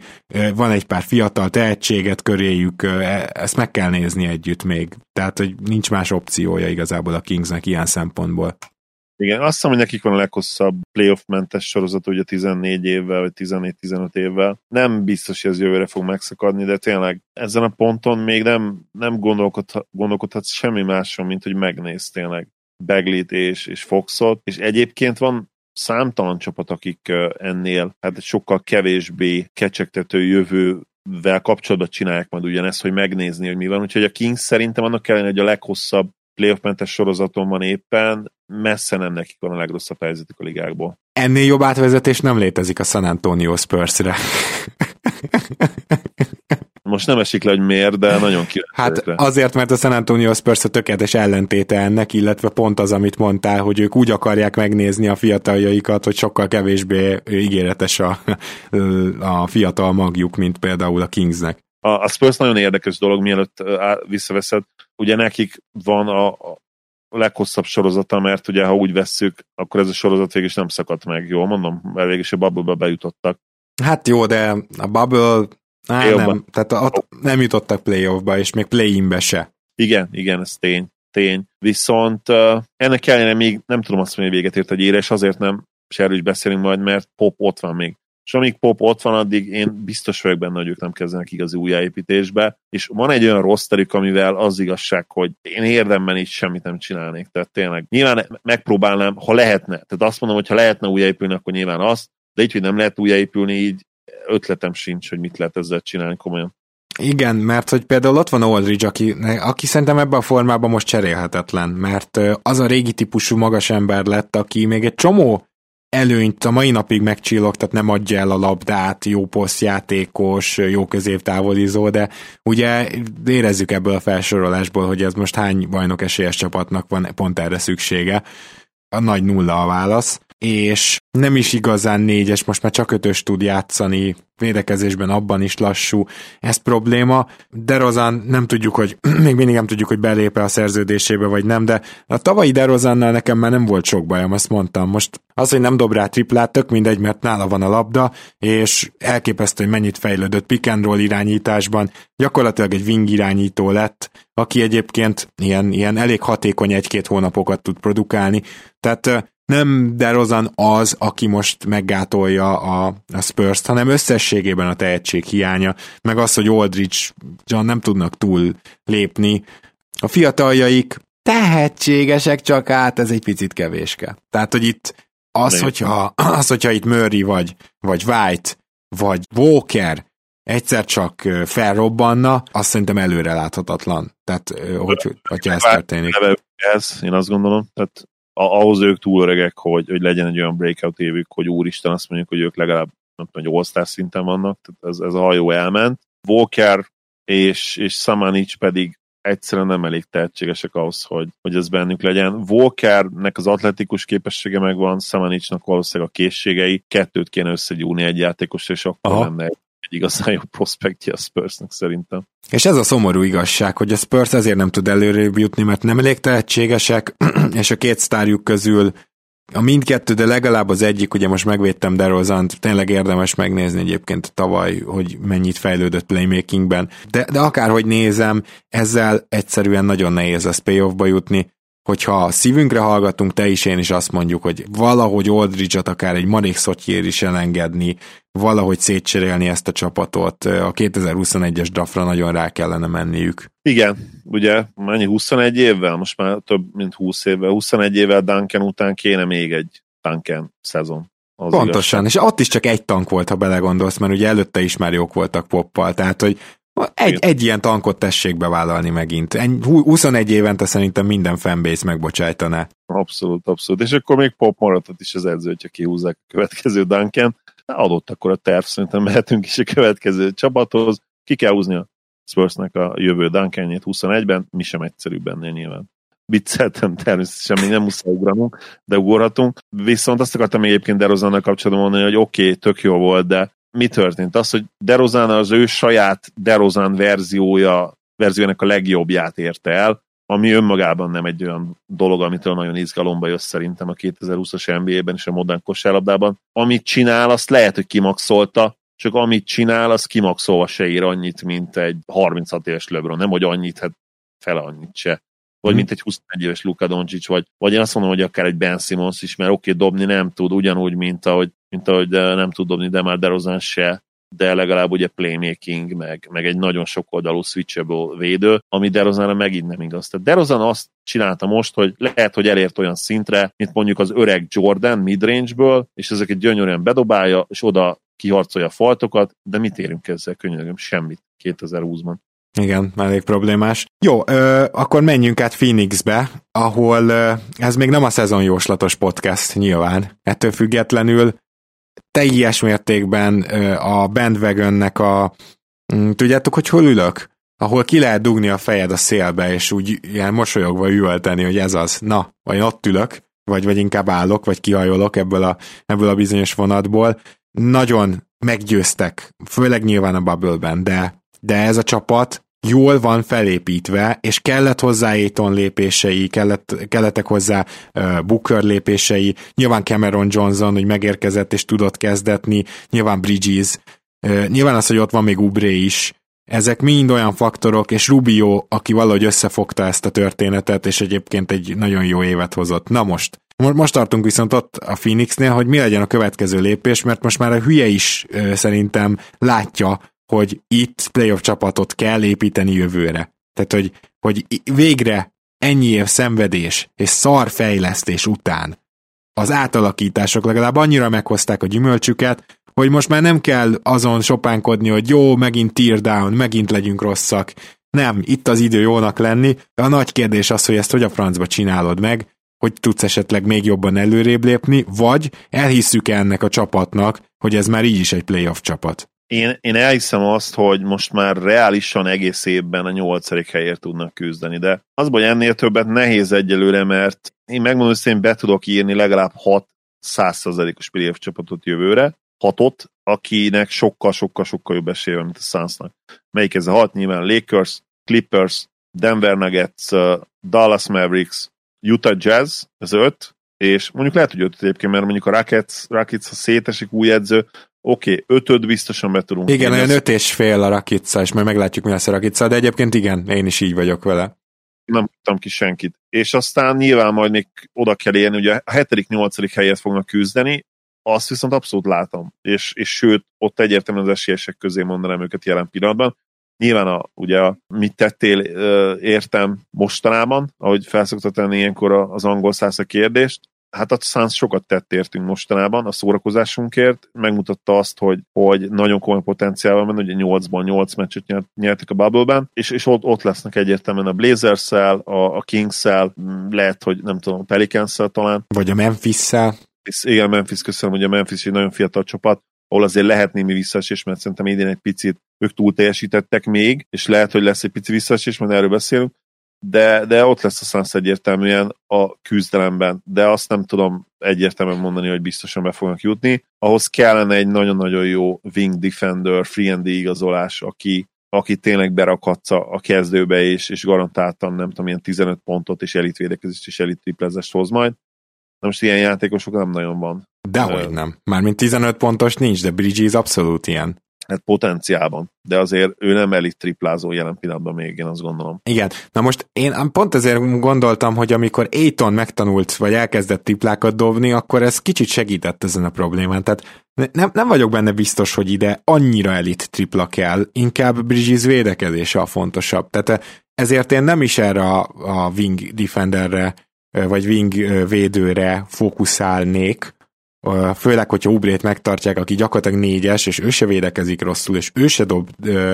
van egy pár fiatal tehetséget köréjük, e, ezt meg kell nézni együtt még. Tehát, hogy nincs más opciója igazából a Kingsnek ilyen szempontból. Igen, azt hiszem, hogy nekik van a leghosszabb playoff-mentes sorozat, ugye 14 évvel, vagy 14-15 évvel. Nem biztos, hogy ez jövőre fog megszakadni, de tényleg ezen a ponton még nem, nem gondolkodhat, semmi máson, mint hogy megnéz tényleg Beglit és, és Foxot, és egyébként van számtalan csapat, akik ennél hát sokkal kevésbé kecsegtető jövővel kapcsolatban csinálják majd ugyanezt, hogy megnézni, hogy mi van. Úgyhogy a Kings szerintem annak kellene, hogy a leghosszabb playoff-mentes sorozaton van éppen, messze nem nekik van a legrosszabb helyzetük a ligákból. Ennél jobb átvezetés nem létezik a San Antonio Spurs-re. Most nem esik le, hogy miért, de nagyon ki. Hát azért, mert a San Antonio Spurs a tökéletes ellentéte ennek, illetve pont az, amit mondtál, hogy ők úgy akarják megnézni a fiataljaikat, hogy sokkal kevésbé ígéretes a, a fiatal magjuk, mint például a Kingsnek. A, a Spurs nagyon érdekes dolog, mielőtt visszaveszed. Ugye nekik van a, a leghosszabb sorozata, mert ugye ha úgy vesszük, akkor ez a sorozat végig is nem szakadt meg, jól mondom? Mert végig is a bubble bejutottak. Hát jó, de a bubble Á, nem, tehát ott nem jutottak playoffba, és még play-inbe se. Igen, igen, ez tény. tény. Viszont uh, ennek ellenére még nem tudom azt mondani, hogy véget ért egy ére, és azért nem, és erről is beszélünk majd, mert Pop ott van még és amíg Pop ott van, addig én biztos vagyok benne, hogy ők nem kezdenek igazi újjáépítésbe, és van egy olyan rossz terük, amivel az igazság, hogy én érdemben is semmit nem csinálnék, tehát tényleg nyilván megpróbálnám, ha lehetne, tehát azt mondom, hogy ha lehetne újjáépülni, akkor nyilván azt, de így, hogy nem lehet újjáépülni, így ötletem sincs, hogy mit lehet ezzel csinálni komolyan. Igen, mert hogy például ott van Aldridge, aki, aki szerintem ebben a formában most cserélhetetlen, mert az a régi típusú magas ember lett, aki még egy csomó előnyt a mai napig megcsillog, tehát nem adja el a labdát, jó posztjátékos, jó középtávolizó, de ugye érezzük ebből a felsorolásból, hogy ez most hány bajnok esélyes csapatnak van pont erre szüksége. A nagy nulla a válasz és nem is igazán négyes, most már csak ötös tud játszani, védekezésben abban is lassú, ez probléma. Derozan nem tudjuk, hogy *clears throat* még mindig nem tudjuk, hogy belépe a szerződésébe, vagy nem, de a tavalyi Derozannal nekem már nem volt sok bajom, azt mondtam. Most az, hogy nem dob rá triplát, tök mindegy, mert nála van a labda, és elképesztő, hogy mennyit fejlődött pick and roll irányításban, gyakorlatilag egy wing irányító lett, aki egyébként ilyen, ilyen elég hatékony egy-két hónapokat tud produkálni, tehát nem DeRozan az, aki most meggátolja a, a Spurs-t, hanem összességében a tehetség hiánya, meg az, hogy Aldridge John nem tudnak túl lépni. A fiataljaik tehetségesek, csak hát ez egy picit kevéske. Tehát, hogy itt az, hogyha, az, hogyha itt Murray vagy, vagy White, vagy Walker egyszer csak felrobbanna, azt szerintem előre láthatatlan. Tehát, hogy, hogyha ez történik. Ez, én azt gondolom, tehát ahhoz ők túl öregek, hogy, hogy legyen egy olyan breakout évük, hogy úristen azt mondjuk, hogy ők legalább nem tudom, hogy all szinten vannak, tehát ez, ez a hajó elment. Walker és, és Samanic pedig egyszerűen nem elég tehetségesek ahhoz, hogy, hogy ez bennük legyen. Walkernek az atletikus képessége megvan, Samanicnak valószínűleg a készségei, kettőt kéne összegyúrni egy játékos, és akkor Aha. lenne egy egy igazán jó prospektje a Spursnek szerintem. És ez a szomorú igazság, hogy a Spurs ezért nem tud előrébb jutni, mert nem elég tehetségesek, *clears throat* és a két sztárjuk közül a mindkettő, de legalább az egyik, ugye most megvédtem DeRozant, tényleg érdemes megnézni egyébként tavaly, hogy mennyit fejlődött playmakingben, de, de akárhogy nézem, ezzel egyszerűen nagyon nehéz a playoffba jutni, hogyha a szívünkre hallgatunk, te is, én is azt mondjuk, hogy valahogy Oldridge-ot akár egy Marék Szotyér is elengedni, valahogy szétcserélni ezt a csapatot. A 2021-es draftra nagyon rá kellene menniük. Igen, ugye mennyi 21 évvel, most már több mint 20 évvel, 21 évvel Duncan után kéne még egy Duncan szezon. Az Pontosan, igaz. és ott is csak egy tank volt, ha belegondolsz, mert ugye előtte is már jók voltak poppal, tehát hogy egy, egy ilyen tankot tessék bevállalni megint. 21 évente szerintem minden fanbase megbocsájtaná. Abszolút, abszolút. És akkor még pop maradhat is az edző, hogyha kihúzzák a következő Duncan. Adott akkor a terv, szerintem mehetünk is a következő csapathoz. Ki kell húzni a Spursnek a jövő Duncanjét 21-ben, mi sem egyszerűbb ennél nyilván. Vicceltem természetesen, még nem muszáj ugranunk, de ugorhatunk. Viszont azt akartam egyébként Derozannal kapcsolatban mondani, hogy oké, okay, tök jó volt, de mi történt? Az, hogy DeRozan az ő saját DeRozan verziója, verziójának a legjobbját érte el, ami önmagában nem egy olyan dolog, amitől nagyon izgalomba jössz szerintem a 2020-as NBA-ben és a modern kosárlabdában. Amit csinál, azt lehet, hogy kimaxolta, csak amit csinál, az kimaxolva se ér annyit, mint egy 36 éves LeBron. Nem, hogy annyit, hát fele annyit se. Vagy hmm. mint egy 21 éves Luka Doncic, vagy, vagy én azt mondom, hogy akár egy Ben Simmons is, mert oké, okay, dobni nem tud, ugyanúgy, mint ahogy mint ahogy nem tud dobni de már DeRozan se, de legalább ugye playmaking, meg, meg egy nagyon sokoldalú switchable védő, ami DeRozanra megint nem igaz. Tehát DeRozan azt csinálta most, hogy lehet, hogy elért olyan szintre, mint mondjuk az öreg Jordan midrange-ből, és ezeket gyönyörűen bedobálja, és oda kiharcolja a faltokat, de mit érünk ezzel könyörgöm? Semmit 2020-ban. Igen, elég problémás. Jó, ö, akkor menjünk át Phoenixbe, ahol ö, ez még nem a szezonjóslatos podcast nyilván. Ettől függetlenül teljes mértékben a bandwagonnek a... Mm, tudjátok, hogy hol ülök? Ahol ki lehet dugni a fejed a szélbe, és úgy ilyen mosolyogva üvölteni, hogy ez az. Na, vagy ott ülök, vagy, vagy inkább állok, vagy kihajolok ebből a, ebből a bizonyos vonatból. Nagyon meggyőztek, főleg nyilván a bubble de, de ez a csapat jól van felépítve, és kellett hozzá Aiton lépései, kellett, kellettek hozzá uh, Booker lépései, nyilván Cameron Johnson, hogy megérkezett és tudott kezdetni, nyilván Bridges, uh, nyilván az, hogy ott van még Ubré is, ezek mind olyan faktorok, és Rubio, aki valahogy összefogta ezt a történetet, és egyébként egy nagyon jó évet hozott. Na most, most tartunk viszont ott a Phoenixnél, hogy mi legyen a következő lépés, mert most már a hülye is szerintem látja, hogy itt playoff csapatot kell építeni jövőre. Tehát, hogy, hogy végre ennyi év szenvedés és szar fejlesztés után az átalakítások legalább annyira meghozták a gyümölcsüket, hogy most már nem kell azon sopánkodni, hogy jó, megint tear down, megint legyünk rosszak. Nem, itt az idő jónak lenni. A nagy kérdés az, hogy ezt hogy a francba csinálod meg, hogy tudsz esetleg még jobban előrébb lépni, vagy elhisszük -e ennek a csapatnak, hogy ez már így is egy playoff csapat én, én elhiszem azt, hogy most már reálisan egész évben a nyolcadik helyért tudnak küzdeni, de az, hogy ennél többet nehéz egyelőre, mert én megmondom, hogy én be tudok írni legalább 6 százszerzalékos playoff csapatot jövőre, hatot, akinek sokkal-sokkal-sokkal jobb esélye van, mint a Sunsnak. Melyik ez a hat? Nyilván Lakers, Clippers, Denver Nuggets, uh, Dallas Mavericks, Utah Jazz, ez öt, és mondjuk lehet, hogy öt egyébként, mert mondjuk a Rockets, Rockets ha szétesik új edző, oké, okay, ötöd biztosan be tudunk. Igen, olyan öt és fél a Rakica, és majd meglátjuk, mi lesz a Rakica, de egyébként igen, én is így vagyok vele. Nem tudtam ki senkit. És aztán nyilván majd még oda kell érni, ugye a hetedik, nyolcadik helyet fognak küzdeni, azt viszont abszolút látom. És, és sőt, ott egyértelműen az esélyesek közé mondanám őket jelen pillanatban. Nyilván a, ugye a mit tettél értem mostanában, ahogy felszokta tenni ilyenkor az angol száz a kérdést, hát a Suns sokat tett értünk mostanában a szórakozásunkért, megmutatta azt, hogy, hogy nagyon komoly potenciál van benne, ugye 8-ból 8 meccset nyert, nyertek a Bubble-ben, és, és ott, ott lesznek egyértelműen a Blazers-szel, a, a Kings-szel, lehet, hogy nem tudom, a Pelicans-szel talán. Vagy a Memphis-szel. Igen, Memphis, köszönöm, hogy a Memphis egy nagyon fiatal csapat, ahol azért lehet némi visszaesés, mert szerintem idén egy picit ők túl teljesítettek még, és lehet, hogy lesz egy pici visszaesés, mert erről beszélünk, de, de ott lesz a Suns egyértelműen a küzdelemben, de azt nem tudom egyértelműen mondani, hogy biztosan be fognak jutni. Ahhoz kellene egy nagyon-nagyon jó wing defender, free and igazolás, aki, aki tényleg berakhatsz a kezdőbe, és, és garantáltan nem tudom, ilyen 15 pontot, és elitvédekezést, és elitriplezest hoz majd. Na most ilyen játékosok nem nagyon van. Dehogy uh, nem. Mármint 15 pontos nincs, de Bridges abszolút ilyen. Hát potenciálban, de azért ő nem elit triplázó jelen pillanatban még, én azt gondolom. Igen, na most én pont ezért gondoltam, hogy amikor Aiton megtanult, vagy elkezdett triplákat dobni, akkor ez kicsit segített ezen a problémán, tehát nem, nem vagyok benne biztos, hogy ide annyira elit tripla kell, inkább Bridges védekezése a fontosabb, tehát ezért én nem is erre a, a wing defenderre, vagy wing védőre fókuszálnék, főleg, hogyha Ubrét megtartják, aki gyakorlatilag négyes, és ő se védekezik rosszul, és ő se dob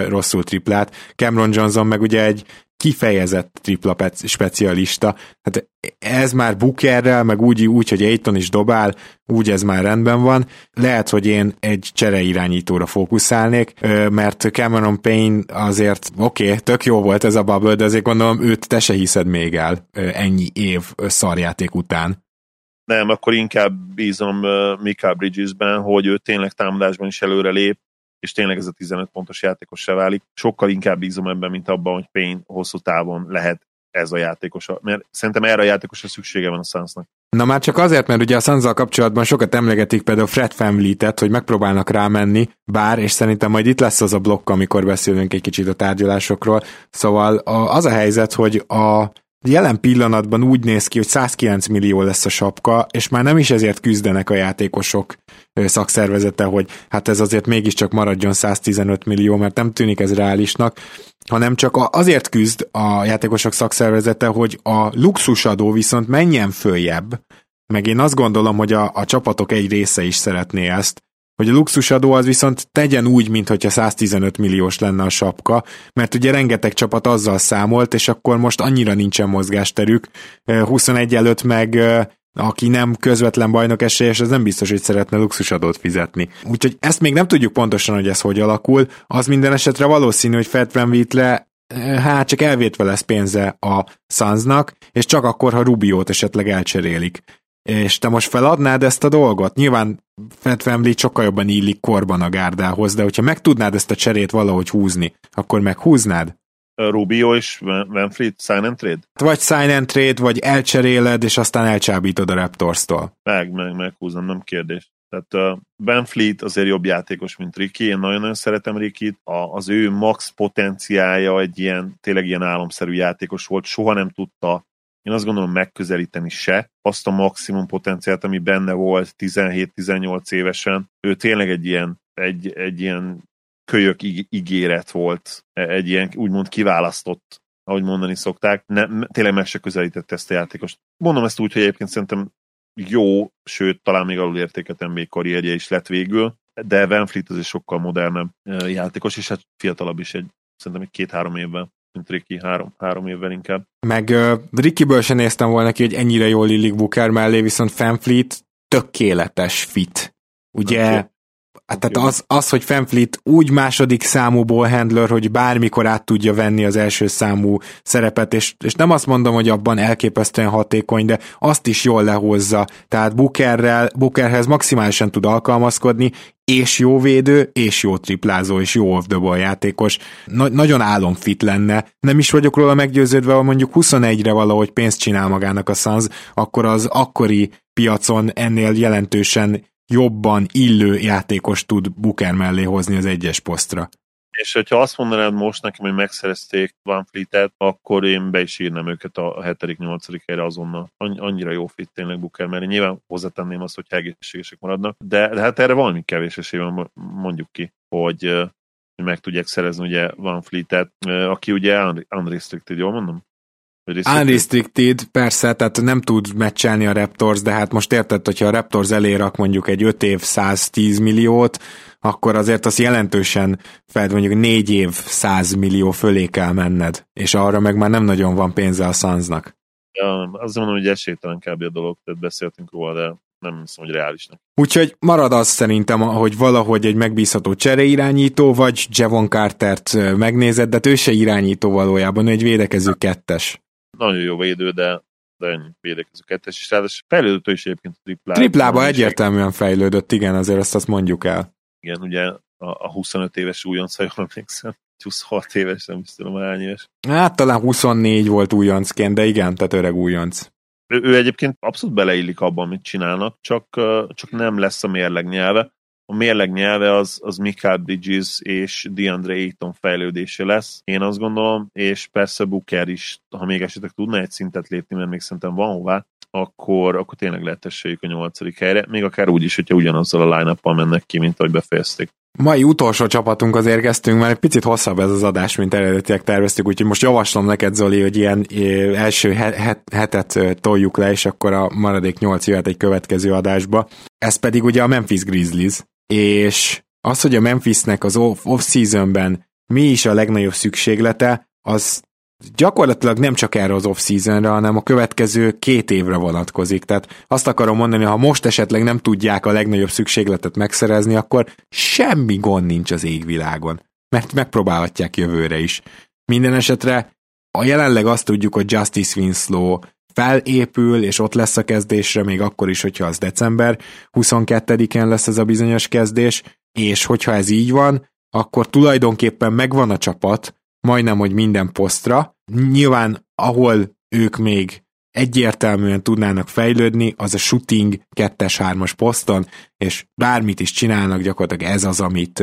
rosszul triplát. Cameron Johnson meg ugye egy kifejezett tripla specialista. Hát ez már Bookerrel, meg úgy, úgy, hogy Aiton is dobál, úgy ez már rendben van. Lehet, hogy én egy csereirányítóra fókuszálnék, mert Cameron Payne azért, oké, okay, tök jó volt ez a bubble, de azért gondolom őt te se hiszed még el ennyi év szarjáték után. Nem, akkor inkább bízom uh, Mika Bridgesben, hogy ő tényleg támadásban is előre lép, és tényleg ez a 15 pontos játékos se válik. Sokkal inkább bízom ebben, mint abban, hogy Payne hosszú távon lehet ez a játékos, mert szerintem erre a játékosra szüksége van a Sunsnak. Na már csak azért, mert ugye a suns kapcsolatban sokat emlegetik például Fred Family-t, hogy megpróbálnak rámenni, bár, és szerintem majd itt lesz az a blokk, amikor beszélünk egy kicsit a tárgyalásokról. Szóval az a helyzet, hogy a Jelen pillanatban úgy néz ki, hogy 109 millió lesz a sapka, és már nem is ezért küzdenek a játékosok szakszervezete, hogy hát ez azért mégiscsak maradjon 115 millió, mert nem tűnik ez reálisnak, hanem csak azért küzd a játékosok szakszervezete, hogy a luxusadó viszont menjen följebb, meg én azt gondolom, hogy a, a csapatok egy része is szeretné ezt, hogy a luxusadó az viszont tegyen úgy, mintha 115 milliós lenne a sapka, mert ugye rengeteg csapat azzal számolt, és akkor most annyira nincsen mozgásterük, 21 előtt meg aki nem közvetlen bajnok esélyes, az nem biztos, hogy szeretne luxusadót fizetni. Úgyhogy ezt még nem tudjuk pontosan, hogy ez hogy alakul. Az minden esetre valószínű, hogy Fred Van Wheatle hát csak elvétve lesz pénze a Sunsnak, és csak akkor, ha Rubiót esetleg elcserélik és te most feladnád ezt a dolgot? Nyilván Fred Family sokkal jobban illik korban a gárdához, de hogyha meg tudnád ezt a cserét valahogy húzni, akkor meghúznád? Rubio és Van Fleet sign and trade? Vagy sign and trade, vagy elcseréled, és aztán elcsábítod a Raptors-tól. Meg, meg, meghúzom, nem kérdés. Tehát uh, Ben Fleet azért jobb játékos, mint Ricky, én nagyon-nagyon szeretem Ricky-t, az ő max potenciája egy ilyen, tényleg ilyen álomszerű játékos volt, soha nem tudta én azt gondolom megközelíteni se azt a maximum potenciált, ami benne volt 17-18 évesen. Ő tényleg egy ilyen, egy, egy ilyen kölyök ígéret volt, egy ilyen úgymond kiválasztott, ahogy mondani szokták. Ne, tényleg meg se közelítette ezt a játékost. Mondom ezt úgy, hogy egyébként szerintem jó, sőt, talán még alul értéket NBA karrierje is lett végül, de Van Fleet az egy sokkal modernebb játékos, és hát fiatalabb is egy, szerintem egy két-három évvel mint Ricky három, három évvel inkább. Meg uh, Rickyből sem néztem volna ki, hogy ennyire jól illik Booker mellé, viszont Fanfleet tökéletes fit. Ugye. Hát tehát az, az, hogy Fanfleet úgy második számú handler, hogy bármikor át tudja venni az első számú szerepet, és, és nem azt mondom, hogy abban elképesztően hatékony, de azt is jól lehozza. Tehát Bookerrel, Bookerhez maximálisan tud alkalmazkodni, és jó védő, és jó triplázó, és jó off the ball játékos. Na- nagyon álomfit lenne. Nem is vagyok róla meggyőződve, ha mondjuk 21-re valahogy pénzt csinál magának a Suns, akkor az akkori piacon ennél jelentősen jobban illő játékos tud Booker mellé hozni az egyes posztra. És hogyha azt mondanád most nekem, hogy megszerezték Van Fleet-et, akkor én be is írnám őket a 7.-8. helyre azonnal. Annyira jó fit tényleg Booker, mert nyilván hozzátenném azt, hogy egészségesek maradnak, de, de hát erre valami kevés esély van, mondjuk ki, hogy meg tudják szerezni ugye Van Fleet-et, aki ugye unrestricted, jól mondom? Unrestricted, persze, tehát nem tud meccselni a Raptors, de hát most érted, hogyha a Raptors elérak mondjuk egy 5 év 110 milliót, akkor azért az jelentősen fel, mondjuk 4 év 100 millió fölé kell menned, és arra meg már nem nagyon van pénze a Sunsnak. Ja, azt mondom, hogy esélytelen kb. a dolog, tehát beszéltünk róla, de nem hiszem, hogy reálisnak. Úgyhogy marad az szerintem, hogy valahogy egy megbízható csereirányító, vagy Javon Cartert megnézed, de hát ő se irányító valójában, ő egy védekező kettes nagyon jó védő, de, de ennyi védekező kettes, és ráadásul fejlődött is egyébként a triplába. Triplába egyértelműen fejlődött, igen, azért azt, azt mondjuk el. Igen, ugye a, a 25 éves újonc, ha jól emlékszem. 26 éves, nem is tudom hány éves. Hát talán 24 volt újoncként, de igen, tehát öreg újonc. Ő, ő egyébként abszolút beleillik abban, amit csinálnak, csak, csak nem lesz a mérleg nyelve. A mérleg nyelve az, az Mikael Bridges és DeAndre Ayton fejlődése lesz, én azt gondolom, és persze Booker is, ha még esetleg tudna egy szintet lépni, mert még szerintem van hová, akkor, akkor tényleg lehet a nyolcadik helyre, még akár úgy is, hogyha ugyanazzal a line mennek ki, mint ahogy befejezték. Mai utolsó csapatunk az érkeztünk, mert egy picit hosszabb ez az adás, mint eredetileg terveztük, úgyhogy most javaslom neked, Zoli, hogy ilyen első hetet toljuk le, és akkor a maradék nyolc jöhet egy következő adásba. Ez pedig ugye a Memphis Grizzlies, és az, hogy a Memphisnek az off-seasonben mi is a legnagyobb szükséglete, az gyakorlatilag nem csak erre az off-seasonre, hanem a következő két évre vonatkozik. Tehát azt akarom mondani, ha most esetleg nem tudják a legnagyobb szükségletet megszerezni, akkor semmi gond nincs az égvilágon. Mert megpróbálhatják jövőre is. Minden esetre a jelenleg azt tudjuk, hogy Justice Winslow felépül, és ott lesz a kezdésre, még akkor is, hogyha az december 22-en lesz ez a bizonyos kezdés, és hogyha ez így van, akkor tulajdonképpen megvan a csapat, majdnem, hogy minden posztra. Nyilván, ahol ők még egyértelműen tudnának fejlődni, az a shooting 2-3-as poszton, és bármit is csinálnak, gyakorlatilag ez az, amit,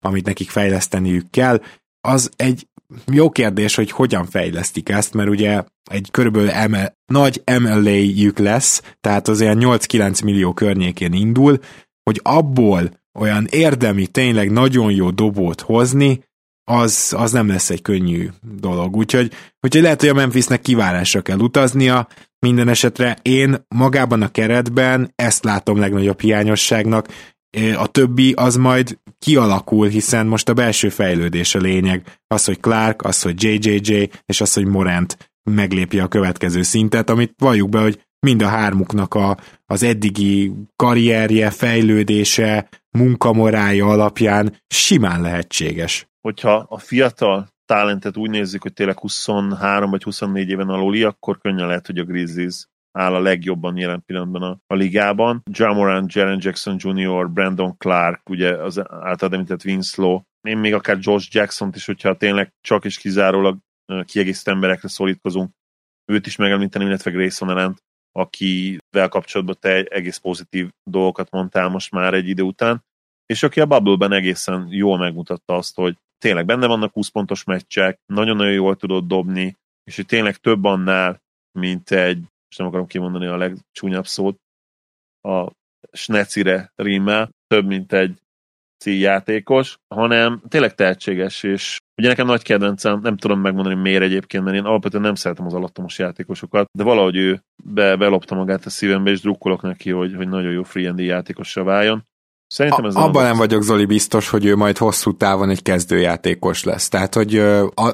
amit nekik fejleszteniük kell. Az egy jó kérdés, hogy hogyan fejlesztik ezt, mert ugye egy körülbelül ML, nagy MLA-jük lesz, tehát az olyan 8-9 millió környékén indul, hogy abból olyan érdemi, tényleg nagyon jó dobót hozni, az, az nem lesz egy könnyű dolog. Úgyhogy, úgyhogy lehet, hogy a Memphisnek kivárásra kell utaznia, minden esetre én magában a keretben ezt látom legnagyobb hiányosságnak, a többi az majd kialakul, hiszen most a belső fejlődés a lényeg. Az, hogy Clark, az, hogy JJJ, és az, hogy Morant meglépje a következő szintet, amit valljuk be, hogy mind a hármuknak a, az eddigi karrierje, fejlődése, munkamorája alapján simán lehetséges. Hogyha a fiatal talentet úgy nézzük, hogy tényleg 23 vagy 24 éven aluli, akkor könnyen lehet, hogy a Grizzlies áll a legjobban jelen pillanatban a, a ligában. Jamoran, Jaren Jackson Jr., Brandon Clark, ugye az általad említett Winslow, én még akár Josh Jackson-t is, hogyha tényleg csak és kizárólag kiegészítő emberekre szorítkozunk, őt is megemlíteni, illetve Grayson ellen, akivel kapcsolatban te egész pozitív dolgokat mondtál most már egy idő után, és aki a Bubble-ben egészen jól megmutatta azt, hogy tényleg benne vannak 20 pontos meccsek, nagyon-nagyon jól tudod dobni, és hogy tényleg több annál, mint egy, és nem akarom kimondani a legcsúnyabb szót, a snecire rímmel, több, mint egy játékos, hanem tényleg tehetséges, és ugye nekem nagy kedvencem, nem tudom megmondani miért egyébként, mert én alapvetően nem szeretem az alattomos játékosokat, de valahogy ő be, belopta magát a szívembe, és drukkolok neki, hogy, hogy nagyon jó free játékosra váljon. Szerintem ez Abban nem vagyok, Zoli, biztos, hogy ő majd hosszú távon egy kezdőjátékos lesz. Tehát, hogy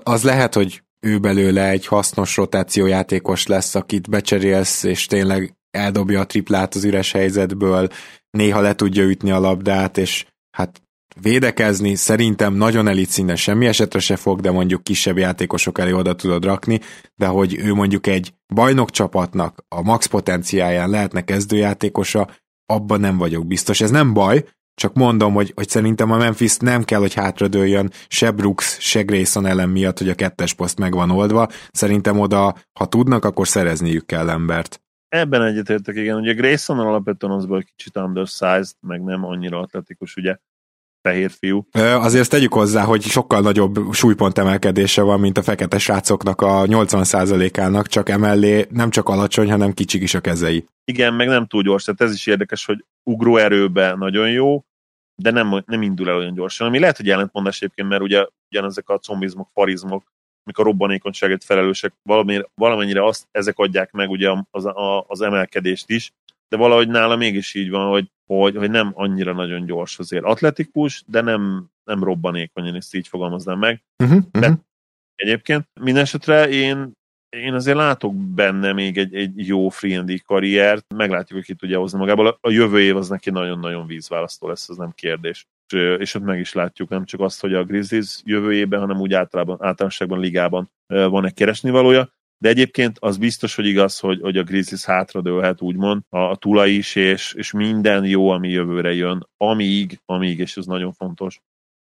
az lehet, hogy ő belőle egy hasznos rotációjátékos lesz, akit becserélsz, és tényleg eldobja a triplát az üres helyzetből, néha le tudja ütni a labdát, és hát védekezni szerintem nagyon elit szinten semmi esetre se fog, de mondjuk kisebb játékosok elé oda tudod rakni, de hogy ő mondjuk egy bajnokcsapatnak a max potenciáján lehetne kezdőjátékosa, abban nem vagyok biztos. Ez nem baj, csak mondom, hogy, hogy szerintem a Memphis nem kell, hogy hátradőljön se Brooks, se Grayson ellen miatt, hogy a kettes poszt meg van oldva. Szerintem oda, ha tudnak, akkor szerezniük kell embert. Ebben egyetértek, igen. Ugye Grayson alapvetően az egy kicsit undersized, meg nem annyira atletikus, ugye fehér fiú. Azért ezt tegyük hozzá, hogy sokkal nagyobb súlypont emelkedése van, mint a fekete srácoknak a 80%-ának, csak emellé nem csak alacsony, hanem kicsik is a kezei. Igen, meg nem túl gyors, tehát ez is érdekes, hogy ugróerőben nagyon jó, de nem, nem indul el olyan gyorsan. Ami lehet, hogy ellentmondás egyébként, mert ugye ugyanezek a combizmok, farizmok, mik a robbanékonyságért felelősek, valamennyire, valamennyire azt, ezek adják meg ugye az, az emelkedést is, de valahogy nála mégis így van, hogy, hogy, hogy nem annyira nagyon gyors azért. Atletikus, de nem, nem robbanékony, én ezt így fogalmaznám meg. Uh-huh, de uh-huh. egyébként minden esetre én, én azért látok benne még egy, egy jó free karriert, meglátjuk, hogy ki tudja hozni magából. A jövő év az neki nagyon-nagyon vízválasztó lesz, az nem kérdés. És, és ott meg is látjuk nem csak azt, hogy a Grizzlies jövőjében, hanem úgy általában, általánosságban ligában van-e keresni valója. De egyébként az biztos, hogy igaz, hogy, hogy a Grizzlies hátradőlhet, úgymond, a, a tulaj is, és, és minden jó, ami jövőre jön, amíg, amíg, és ez nagyon fontos,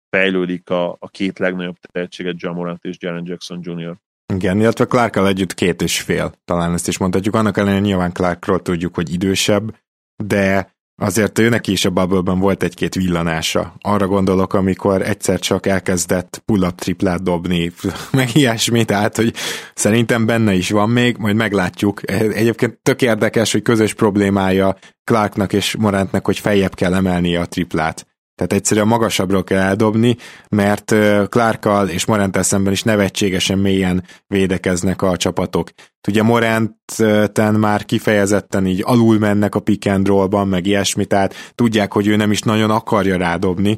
fejlődik a, a két legnagyobb tehetséget, Jamorant és Jaren Jackson Jr. Igen, illetve Clarkkal együtt két és fél, talán ezt is mondhatjuk. Annak ellenére nyilván Clarkról tudjuk, hogy idősebb, de azért ő neki is a bubble volt egy-két villanása. Arra gondolok, amikor egyszer csak elkezdett pull-up triplát dobni, *laughs* meg ilyesmi, tehát, hogy szerintem benne is van még, majd meglátjuk. Egyébként tök érdekes, hogy közös problémája Clarknak és Morantnek, hogy feljebb kell emelnie a triplát. Tehát egyszerűen magasabbról kell eldobni, mert Clarkkal és Morant szemben is nevetségesen mélyen védekeznek a csapatok. Ugye Moranten már kifejezetten így alul mennek a pick and roll-ban, meg ilyesmi, tehát tudják, hogy ő nem is nagyon akarja rádobni.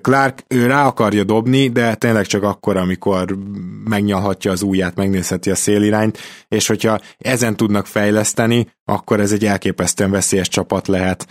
Clark ő rá akarja dobni, de tényleg csak akkor, amikor megnyalhatja az ujját, megnézheti a szélirányt, és hogyha ezen tudnak fejleszteni, akkor ez egy elképesztően veszélyes csapat lehet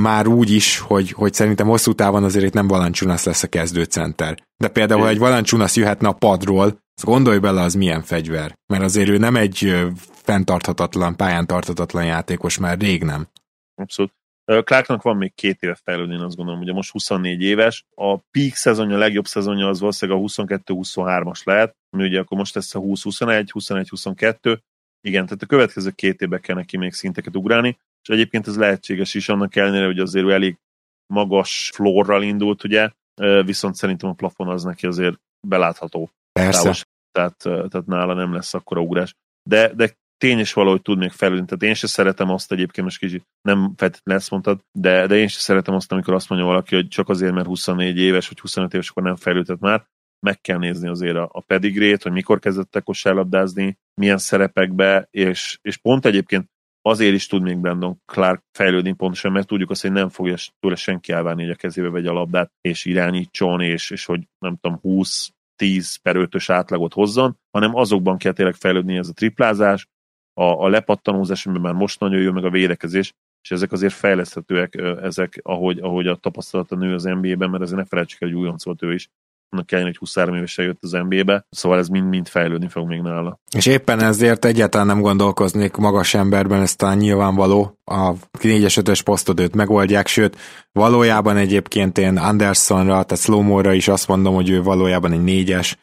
már úgy is, hogy, hogy szerintem hosszú távon azért itt nem Valanciunas lesz a kezdőcenter. De például, ha egy Valanciunas jöhetne a padról, gondolj bele, az milyen fegyver. Mert azért ő nem egy fenntarthatatlan, pályán tarthatatlan játékos, már rég nem. Abszolút. Clarknak van még két éve fejlődni, én azt gondolom, ugye most 24 éves. A peak szezonja, a legjobb szezonja az valószínűleg a 22-23-as lehet, ami ugye akkor most lesz a 20-21, 21-22. Igen, tehát a következő két évben kell neki még szinteket ugrálni és egyébként ez lehetséges is, annak ellenére, hogy azért elég magas florral indult, ugye, viszont szerintem a plafon az neki azért belátható. Persze. Távos, tehát, tehát nála nem lesz akkora ugrás. De, de tény is valahogy tud még felülni. Tehát én sem szeretem azt egyébként, most kicsit nem feltétlenül ezt mondtad, de, de én sem szeretem azt, amikor azt mondja valaki, hogy csak azért, mert 24 éves vagy 25 éves, akkor nem fejlődhet már. Meg kell nézni azért a, a pedigrét, hogy mikor kezdett kosárlabdázni, milyen szerepekbe, és, és pont egyébként azért is tud még Brandon Clark fejlődni pontosan, mert tudjuk azt, hogy nem fogja tőle senki elvárni, hogy a kezébe vegye a labdát, és irányítson, és, és hogy nem tudom, 20 10 per 5-ös átlagot hozzon, hanem azokban kell tényleg fejlődni ez a triplázás, a, a lepattanózás, amiben már most nagyon jó, meg a védekezés, és ezek azért fejleszthetőek, ezek, ahogy, ahogy a tapasztalata nő az NBA-ben, mert azért ne felejtsük el, hogy újonc volt ő is, annak ellenére, hogy 23 évesen jött az NBA-be, szóval ez mind-mind fejlődni fog még nála. És éppen ezért egyáltalán nem gondolkoznék magas emberben, ez talán nyilvánvaló, a 4-es 5-ös posztod őt megoldják, sőt, valójában egyébként én Andersonra, tehát slow is azt mondom, hogy ő valójában egy négyes,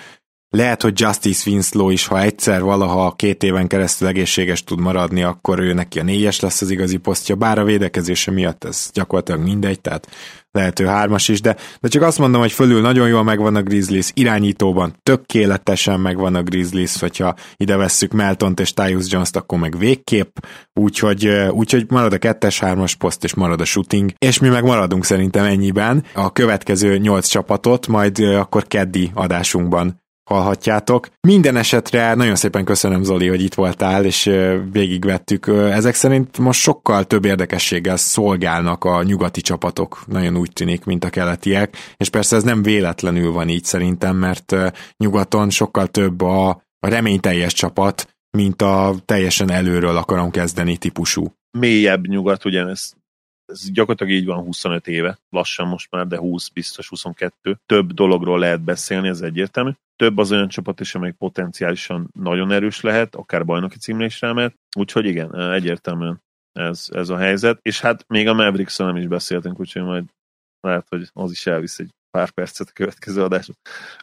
lehet, hogy Justice Winslow is, ha egyszer valaha két éven keresztül egészséges tud maradni, akkor ő neki a négyes lesz az igazi posztja, bár a védekezése miatt ez gyakorlatilag mindegy, tehát lehető hármas is, de, de csak azt mondom, hogy fölül nagyon jól megvan a Grizzlies, irányítóban. Tökéletesen megvan a Grizzlies, hogyha ide vesszük Meltont és Tyus Jones-t, akkor meg végképp, úgyhogy, úgyhogy marad a kettes, hármas poszt, és marad a shooting, és mi meg maradunk szerintem ennyiben. A következő nyolc csapatot majd akkor keddi adásunkban hallhatjátok. Minden esetre nagyon szépen köszönöm Zoli, hogy itt voltál, és végigvettük. Ezek szerint most sokkal több érdekességgel szolgálnak a nyugati csapatok, nagyon úgy tűnik, mint a keletiek, és persze ez nem véletlenül van így szerintem, mert nyugaton sokkal több a, reményteljes csapat, mint a teljesen előről akarom kezdeni típusú. Mélyebb nyugat, ugyanez ez gyakorlatilag így van 25 éve, lassan most már, de 20, biztos 22. Több dologról lehet beszélni, ez egyértelmű. Több az olyan csapat is, amely potenciálisan nagyon erős lehet, akár bajnoki címre is rámet. Úgyhogy igen, egyértelműen ez, ez a helyzet. És hát még a mavericks nem is beszéltünk, úgyhogy majd lehet, hogy az is elvisz egy pár percet a következő adásra.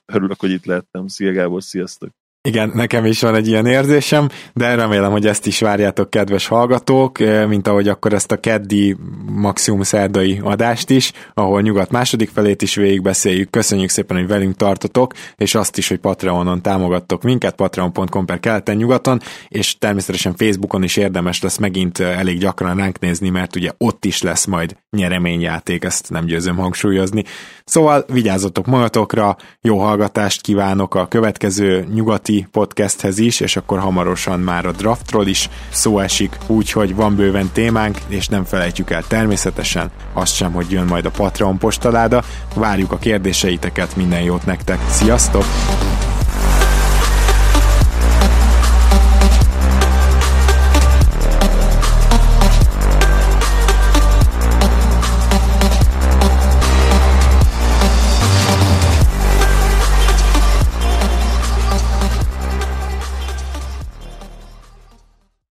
Örülök, hogy itt lehettem. Szia Gábor, sziasztok! Igen, nekem is van egy ilyen érzésem, de remélem, hogy ezt is várjátok, kedves hallgatók, eh, mint ahogy akkor ezt a keddi maximum szerdai adást is, ahol nyugat második felét is végigbeszéljük. Köszönjük szépen, hogy velünk tartotok, és azt is, hogy Patreonon támogattok minket, patreon.com per keleten nyugaton, és természetesen Facebookon is érdemes lesz megint eh, elég gyakran ránk nézni, mert ugye ott is lesz majd nyereményjáték, ezt nem győzöm hangsúlyozni. Szóval vigyázzatok magatokra, jó hallgatást kívánok a következő nyugati heti podcasthez is, és akkor hamarosan már a draftról is szó esik, úgyhogy van bőven témánk, és nem felejtjük el természetesen azt sem, hogy jön majd a Patreon postaláda. Várjuk a kérdéseiteket, minden jót nektek. Sziasztok!